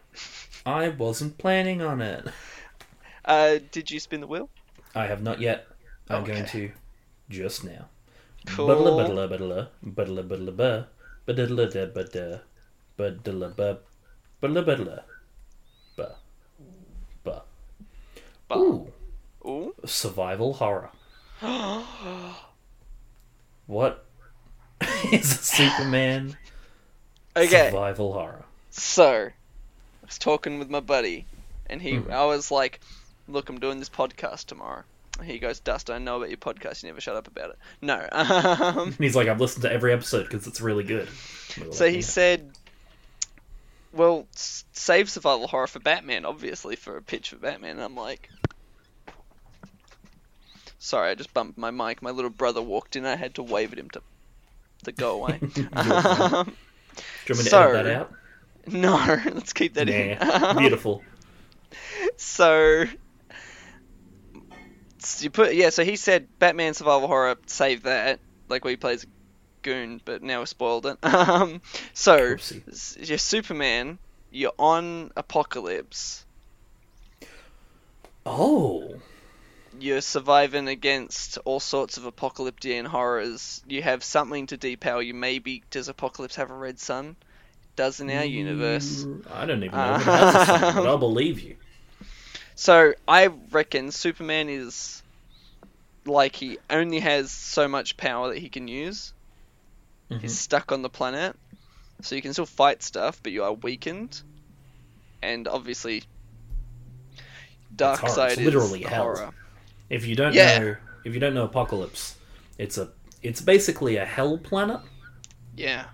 S1: I wasn't planning on it.
S2: uh, did you spin the wheel?
S1: I have not yet. I'm
S2: Okay.
S1: going to just now.
S2: Cool.
S1: Buh buh. Ooh,
S2: Ooh.
S1: survival horror. What is a Superman
S2: okay.
S1: survival horror?
S2: So, I was talking with my buddy, and he,
S1: Mhm.
S2: I was like, "Look, I'm doing this podcast tomorrow." He goes, "Dustin, I know about your podcast. You never shut up about it." No. Um,
S1: And he's like, I've listened to every episode because it's really good. Were
S2: so
S1: like,
S2: he
S1: "Yeah."
S2: said, "Well, save survival horror for Batman, obviously, for a pitch for Batman." And I'm like, "Sorry, I just bumped my mic. My little brother walked in. I had to wave at him to to go away." Um,
S1: Do you want me to
S2: so-
S1: edit that out?
S2: no, let's keep that in.
S1: Nah,
S2: Um,
S1: beautiful.
S2: So you put yeah. So he said Batman survival horror. Save that. Like where he plays a goon, but now we've spoiled it. Um, so
S1: Oopsie.
S2: you're Superman. You're on Apokolips.
S1: Oh,
S2: You're surviving against all sorts of apocalyptic horrors. You have something to depower you. Maybe does Apokolips have a red sun? Does in our universe.
S1: Mm, I don't even know if it has a son, but I'll believe you.
S2: So I reckon Superman is like he only has so much power that he can use.
S1: Mhm.
S2: He's stuck on the planet, so you can still fight stuff, but you are weakened. And obviously, Darkseid
S1: It's
S2: is
S1: literally
S2: the
S1: hell.
S2: horror.
S1: If you don't
S2: Yeah.
S1: know, if you don't know Apokolips, it's a it's basically a hell planet.
S2: Yeah,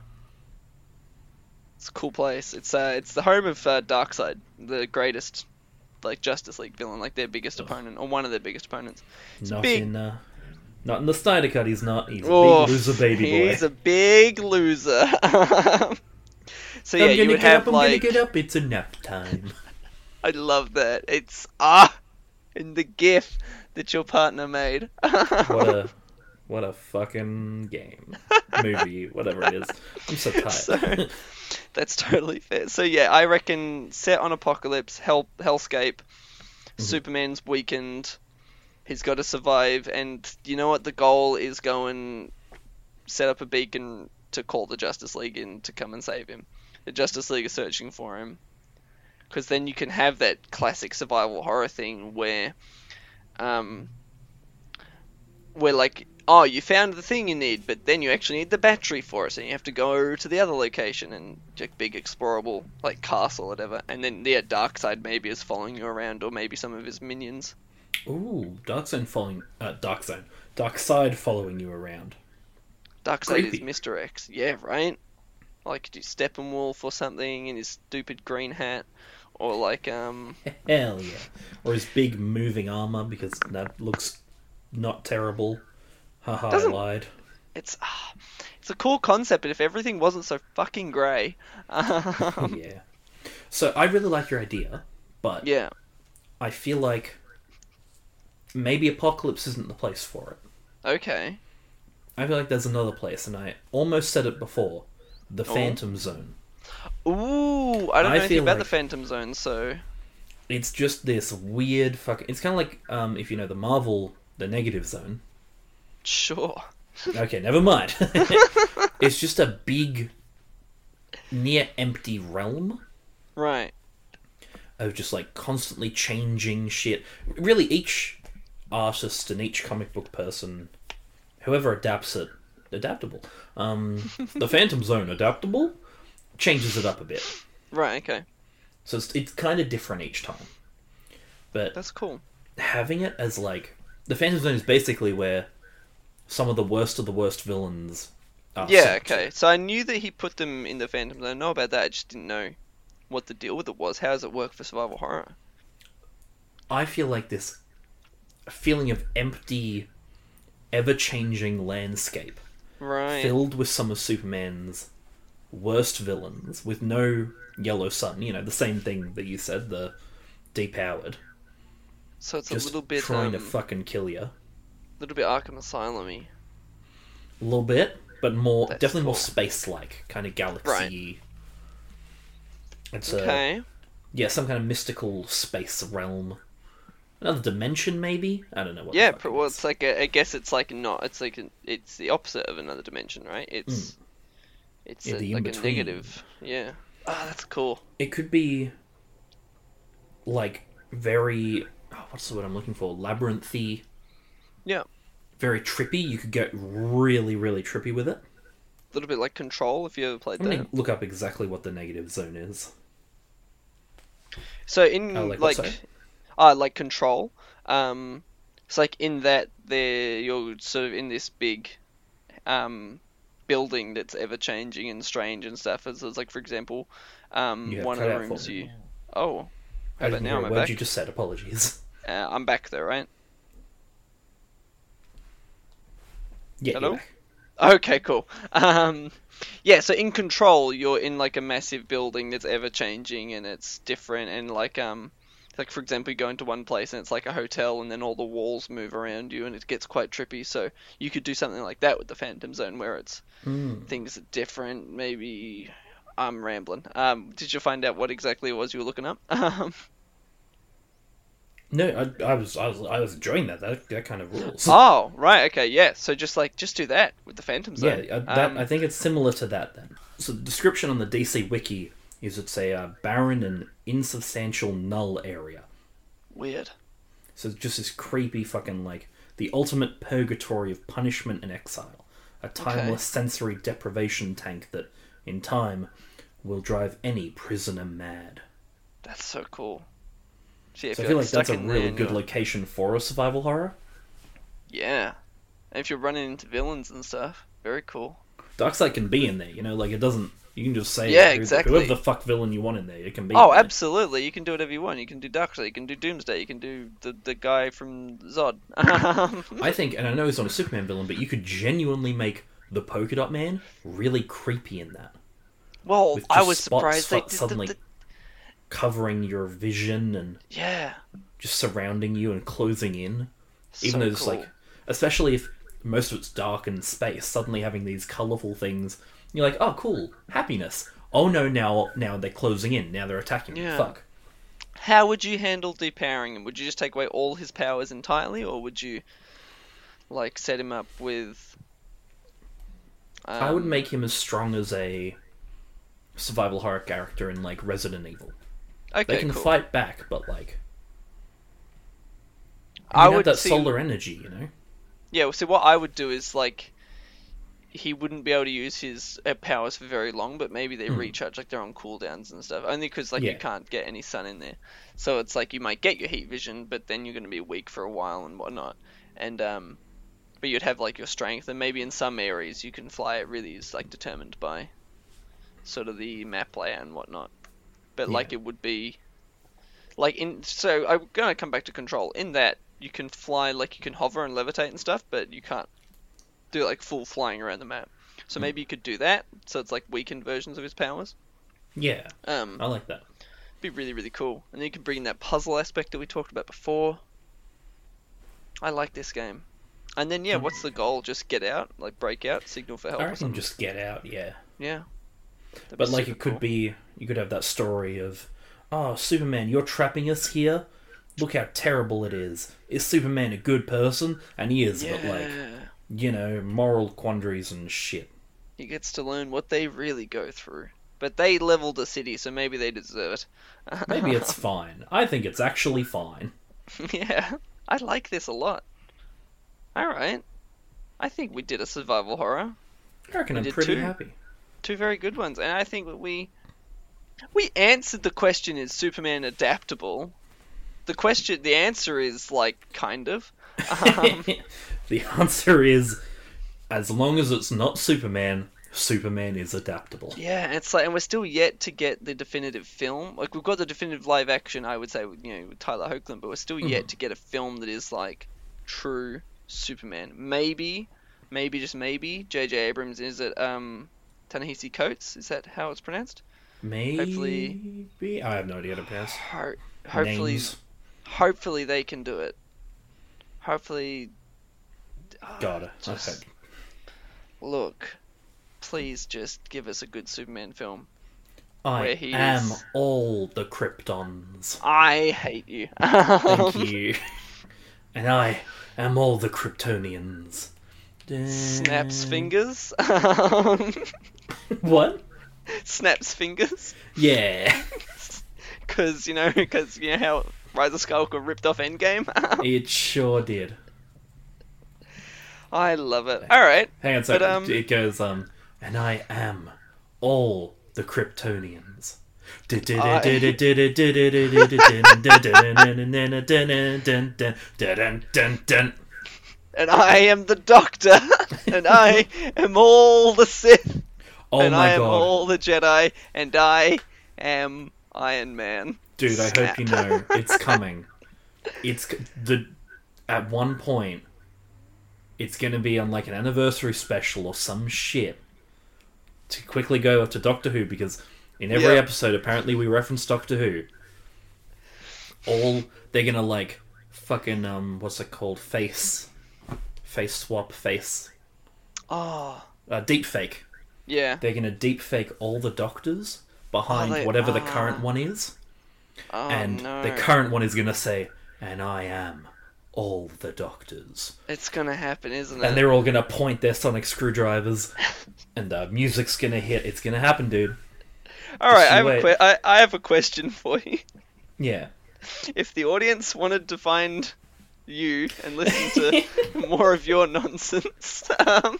S2: it's a cool place. It's uh, it's the home of uh, Darkseid, the greatest like Justice League villain, like their biggest opponent or one of their biggest opponents.
S1: not
S2: big-
S1: in uh, not in the Snyder cut. He's not. He's a
S2: Oh,
S1: big loser, baby boy.
S2: He's a big loser. so yeah,
S1: I'm
S2: you
S1: gonna
S2: would
S1: get
S2: have
S1: up. I'm
S2: like
S1: gonna get up. It's a nap time.
S2: I love that. It's ah in the GIF that your partner made.
S1: what a what a fucking game movie whatever it is i'm so tired
S2: So- That's totally fair. So yeah, I reckon set on Apokolips, Hell Hellscape,
S1: Mm-hmm.
S2: Superman's weakened. He's got to survive, and you know what? The goal is go and set up a beacon to call the Justice League in to come and save him. The Justice League is searching for him, because then you can have that classic survival horror thing where, um, where like oh, you found the thing you need, but then you actually need the battery for it, and you have to go to the other location and like big explorable like castle or whatever. And then the yeah, Darkseid maybe is following you around, or maybe some of his minions.
S1: ooh dark zone following uh dark zone Darkseid following you around
S2: Darkseid is
S1: Creepy.
S2: Mr. X, yeah, right? Like do Steppenwolf or something in his stupid green hat, or like um
S1: hell yeah or his big moving armor because that looks not terrible haha i lied
S2: it's ah, it's a cool concept, but if everything wasn't so fucking grey, um,
S1: yeah so i really like your idea but
S2: yeah,
S1: i feel like maybe Apokolips isn't the place for it
S2: okay,
S1: i feel like there's another place and i almost said it before the
S2: Oh.
S1: phantom zone
S2: ooh, I don't
S1: I
S2: know anything about the Phantom Zone, so
S1: it's just this weird fucking. It's kind of like um, if you know the Marvel, the negative zone.
S2: Sure.
S1: Okay, never mind. it's just a big, near empty realm
S2: Right.
S1: of just like constantly changing shit. Really, each artist and each comic book person, whoever adapts it, adaptable. Um, the Phantom Zone adaptable changes it up a bit,
S2: Right, okay.
S1: so it's it's kind of different each time. But
S2: That's cool.
S1: having it as like the Phantom Zone is basically where some of the worst of the worst villains are.
S2: Yeah, okay. So I knew that he put them in the Phantom Zone. I know about that, I just didn't know what the deal with it was. How does it work for survival horror?
S1: I feel like this feeling of empty, ever-changing landscape
S2: Right.
S1: filled with some of Superman's worst villains, with no yellow sun. You know, the same thing that you said, the depowered,
S2: so it's a little bit
S1: trying to
S2: um,
S1: fucking kill you.
S2: Little bit Arkham Asylum-y.
S1: A little bit, but more
S2: That's
S1: definitely more space-like, kind of galaxy. It's a
S2: Okay.
S1: yeah, some kind of mystical space realm, another dimension, maybe. I don't know what.
S2: Yeah,
S1: the fuck
S2: pr-
S1: it
S2: well, it's like a, I guess it's like not. It's like an, it's the opposite of another dimension, right? It's it's
S1: Hmm. Yeah,
S2: a,
S1: the
S2: like a negative. Yeah. Ah, that's cool.
S1: it could be like very oh, what's the word I'm looking for? Labyrinthy.
S2: Yeah.
S1: Very trippy. You could get really, really trippy with it.
S2: A little bit like Control, if you ever played
S1: I'm
S2: that.
S1: look up exactly what the negative zone is.
S2: So in
S1: Oh, like what,
S2: like,
S1: sorry?
S2: uh, like Control, um, it's like in that there you're sort of in this big, um, building that's ever changing and strange and stuff. As it's like for example, um, one of the rooms you. Oh, how about now? Am I
S1: word
S2: back?
S1: you just said. Apologies.
S2: Uh, I'm back there, right?
S1: Yeah.
S2: Hello? Okay, cool. Um, yeah, so in Control, you're in like a massive building that's ever changing and it's different, and like um, like for example, you go into one place and it's like a hotel, and then all the walls move around you, and it gets quite trippy. So you could do something like that with the Phantom Zone, where it's
S1: Mm.
S2: things are different. Maybe I'm rambling. Um, did you find out what exactly it was you were looking up?
S1: No, I, I was I was I was enjoying that. That that kind of rules.
S2: oh, right, okay, yeah. So just like just do that with the Phantom
S1: yeah,
S2: Zone.
S1: uh, that
S2: Um,
S1: I think it's similar to that then. So the description on the DC wiki is it's a uh, barren and insubstantial null area.
S2: weird.
S1: So it's just this creepy fucking like the ultimate purgatory of punishment and exile. A timeless sensory deprivation tank that, in time, will drive any prisoner mad.
S2: That's so cool. See,
S1: So I feel like that's a really good location for a survival horror.
S2: Yeah. And if you're running into villains and stuff, very cool.
S1: Darkseid can be in there, you know, like it doesn't. You can just say
S2: Yeah,
S1: who-
S2: exactly.
S1: whoever the fuck villain you want in there, it can be.
S2: Oh,
S1: there.
S2: absolutely. You can do whatever you want. You can do Darkseid, you can do Doomsday, you can do the the guy from Zod.
S1: I think, and I know he's not a Superman villain, but you could genuinely make the Polka Dot Man really creepy in that,
S2: well, I was surprised they did
S1: suddenly
S2: the, the,
S1: covering your vision and
S2: Yeah.
S1: just surrounding you and closing in.
S2: So
S1: Even though it's
S2: cool.
S1: like, especially if most of it's dark and space, suddenly having these colorful things, you're like, oh, cool, happiness. Oh no, now now they're closing in. Now they're attacking.
S2: Yeah.
S1: Fuck.
S2: How would you handle depowering him? Would you just take away all his powers entirely, or would you like set him up with?
S1: I would
S2: um,
S1: make him as strong as a survival horror character in like Resident Evil.
S2: Okay,
S1: They can
S2: cool.
S1: fight back, but like
S2: I
S1: I would that
S2: see-
S1: solar energy, you know.
S2: Yeah, well, see, what I would do is like he wouldn't be able to use his uh, powers for very long, but maybe they
S1: Hmm.
S2: recharge like they're on cooldowns and stuff. Only because like
S1: Yeah.
S2: you can't get any sun in there, so it's like you might get your heat vision, but then you're going to be weak for a while and whatnot. And um, but you'd have like your strength, and maybe in some areas you can fly. It really is like determined by sort of the map layout and whatnot. But like it would be like in so I'm gonna come back to control. In that you can fly like you can hover and levitate and stuff, but you can't do like full flying around the map. So maybe you could do that. So it's like weakened versions of his powers.
S1: Yeah,
S2: Um,
S1: I like that.
S2: be really really cool. And then you can bring in that puzzle aspect that we talked about before. I like this game. And then yeah, what's the goal? Just get out, like break out, signal for help
S1: I
S2: or
S1: reckon just get out, yeah.
S2: Yeah. That'd
S1: But like it could
S2: cool.
S1: be, you could have that story of, oh, Superman, you're trapping us here. Look how terrible it is. Is Superman a good person? And he is,
S2: Yeah.
S1: but like, you know, moral quandaries and shit.
S2: he gets to learn what they really go through. But they leveled a city, so maybe they deserve it.
S1: Maybe it's fine. I think it's actually fine.
S2: yeah, I like this a lot. All right, I think we did a survival horror.
S1: I reckon
S2: We
S1: I'm pretty
S2: too.
S1: happy.
S2: Two very good ones, and I think that we we answered the question: Is Superman adaptable? The question, the answer is like kind of. Um,
S1: the answer is, as long as it's not Superman, Superman is adaptable.
S2: yeah, it's like, and we're still yet to get the definitive film. Like we've got the definitive live action, I would say, with, you know, with Tyler Hoechlin, but we're still yet to get a film that is like true Superman. Maybe, maybe just maybe, J.J. Abrams is it um, Ta-Nehisi Coates? Is that how it's pronounced?
S1: Maybe.
S2: Hopefully-
S1: I have no idea how to pronounce.
S2: Ho- hopefully,
S1: Names.
S2: hopefully they can do it. Hopefully, ah,
S1: God, I
S2: just look. Please just give us a good Superman film.
S1: I
S2: where he
S1: am
S2: is-
S1: all the Kryptons.
S2: I hate you.
S1: Thank you. and I am all the Kryptonians.
S2: Snaps fingers.
S1: What?
S2: Snaps fingers.
S1: Yeah.
S2: Because, you know, because, you know how Rise of Skywalker ripped off Endgame?
S1: It sure did.
S2: I love it. Alright.
S1: Hang on, so
S2: But, um,
S1: it goes, um, and I am all the Kryptonians.
S2: And I am the Doctor. and I am all the Sith.
S1: Oh
S2: and
S1: my
S2: I am
S1: god.
S2: all the Jedi. And I am Iron Man.
S1: Dude, I hope you know it's coming. It's the at one point it's going to be on like an anniversary special or some shit to quickly go up to Doctor Who because in every
S2: Yeah.
S1: episode apparently we reference Doctor Who. all they're gonna like fucking um what's it called face face swap face
S2: Oh,
S1: uh, deep fake.
S2: Yeah.
S1: They're gonna deep fake all the doctors behind
S2: Oh,
S1: whatever the
S2: ah.
S1: current one is,
S2: Oh
S1: and
S2: no.
S1: the current one is gonna say, "And I am all the doctors,"
S2: It's gonna happen, isn't it?
S1: and they're all gonna point their sonic screwdrivers, and the music's gonna hit. It's gonna happen, dude.
S2: All right, I have, a que- I, I have a question for you.
S1: Yeah.
S2: If the audience wanted to find you and listen to more of your nonsense, um,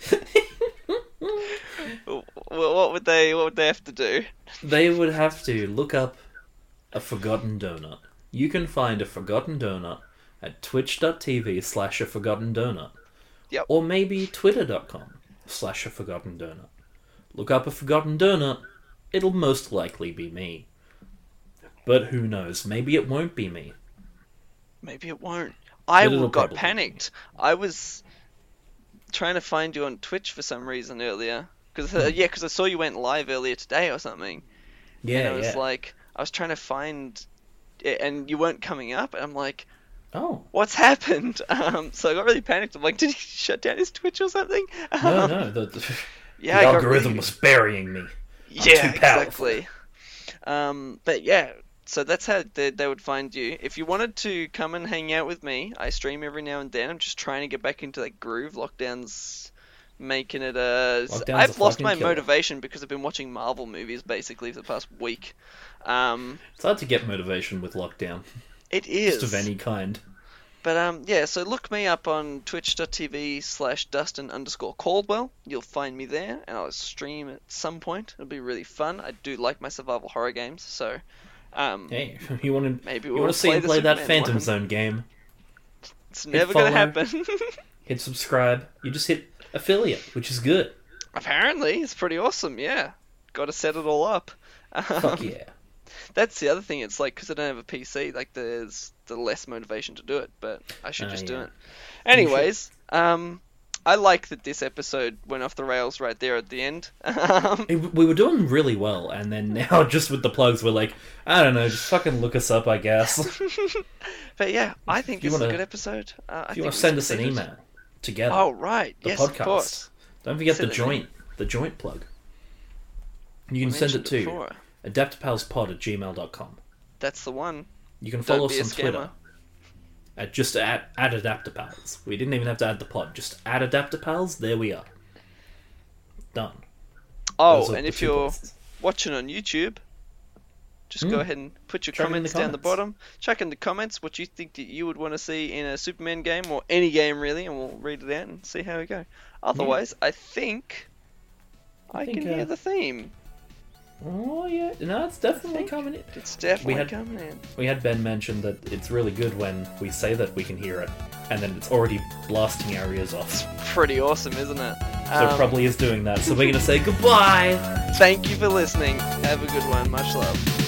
S2: what would they what would they have to do?
S1: They would have to look up a forgotten donut. You can find a forgotten donut at twitch.tv slash a forgotten donut.
S2: Yep.
S1: Or maybe twitter.com slash a forgotten donut. Look up a forgotten donut, it'll most likely be me. But who knows, maybe it won't be me.
S2: Maybe it won't. I got panicked. I was trying to find you on Twitch for some reason earlier. Cause, uh, yeah, because I saw you went live earlier today or something.
S1: Hmm. Yeah,
S2: and I was
S1: yeah.
S2: like, I was trying to find, it, and you weren't coming up. And I'm like,
S1: oh,
S2: what's happened? Um, so I got really panicked. I'm like, did he shut down his Twitch or something?
S1: no,
S2: Um,
S1: no, the, the,
S2: Yeah,
S1: the algorithm
S2: really-
S1: was burying me.
S2: Yeah,
S1: too powerful.
S2: exactly. Um, but yeah, so that's how they, they would find you. If you wanted to come and hang out with me, I stream every now and then. I'm just trying to get back into that groove. Lockdown's making it a.
S1: Lockdown's a
S2: I've lost my
S1: killer.
S2: motivation because I've been watching Marvel movies basically for the past week. Um,
S1: It's hard to get motivation with lockdown,
S2: it is.
S1: just of any kind.
S2: But um, yeah, so look me up on twitch.tv slash Dustin underscore Caldwell. You'll find me there, and I'll stream at some point. It'll be really fun. I do like my survival horror games, so um,
S1: Hey, you want to
S2: maybe
S1: you
S2: we'll
S1: want to see
S2: play
S1: him play that
S2: Superman
S1: Phantom
S2: one.
S1: Zone game?
S2: It's never gonna happen.
S1: Hit subscribe. You just hit affiliate, which is good.
S2: Apparently, it's pretty awesome. Yeah, got to set it all up.
S1: Fuck
S2: Um,
S1: yeah.
S2: That's the other thing. It's like because I don't have a PC, like there's the less motivation to do it. But I should
S1: Ah,
S2: just do it. Anyways, um, I like that this episode went off the rails right there at the end. Um,
S1: Hey, We were doing really well, and then now just with the plugs, we're like, I don't know, just fucking look us up, I guess.
S2: but yeah, I think this is a
S1: wanna-
S2: good episode. Uh,
S1: if you want to send us an email together,
S2: Oh right,
S1: the
S2: yes,
S1: podcast.
S2: of course.
S1: Don't forget the
S2: Send it in.
S1: joint, the joint plug. You can send it to adaptpalspod at gmail.com.
S2: That's the one.
S1: You can follow us on. Twitter at just add at Adaptapals. We didn't even have to add the pod, just add Adaptapals. There we are. Done.
S2: Oh,
S1: Those
S2: and if you're
S1: places.
S2: watching on YouTube, just
S1: Mm.
S2: go ahead and put your
S1: Chuck it in the
S2: comments down the bottom. Chuck in the comments what you think that you would want to see in a Superman game or any game really, and we'll read it out and see how we go. Otherwise, I think I,
S1: think,
S2: can
S1: uh,
S2: hear the theme.
S1: Oh yeah, no, it's definitely coming in.
S2: It's definitely
S1: had-
S2: coming in.
S1: We had Ben mention that it's really good when we say that we can hear it, and then it's already blasting our ears off. So
S2: Pretty awesome, isn't it?
S1: So it
S2: Um,
S1: probably is doing that. So we're gonna say goodbye.
S2: Thank you for listening. Have a good one. Much love.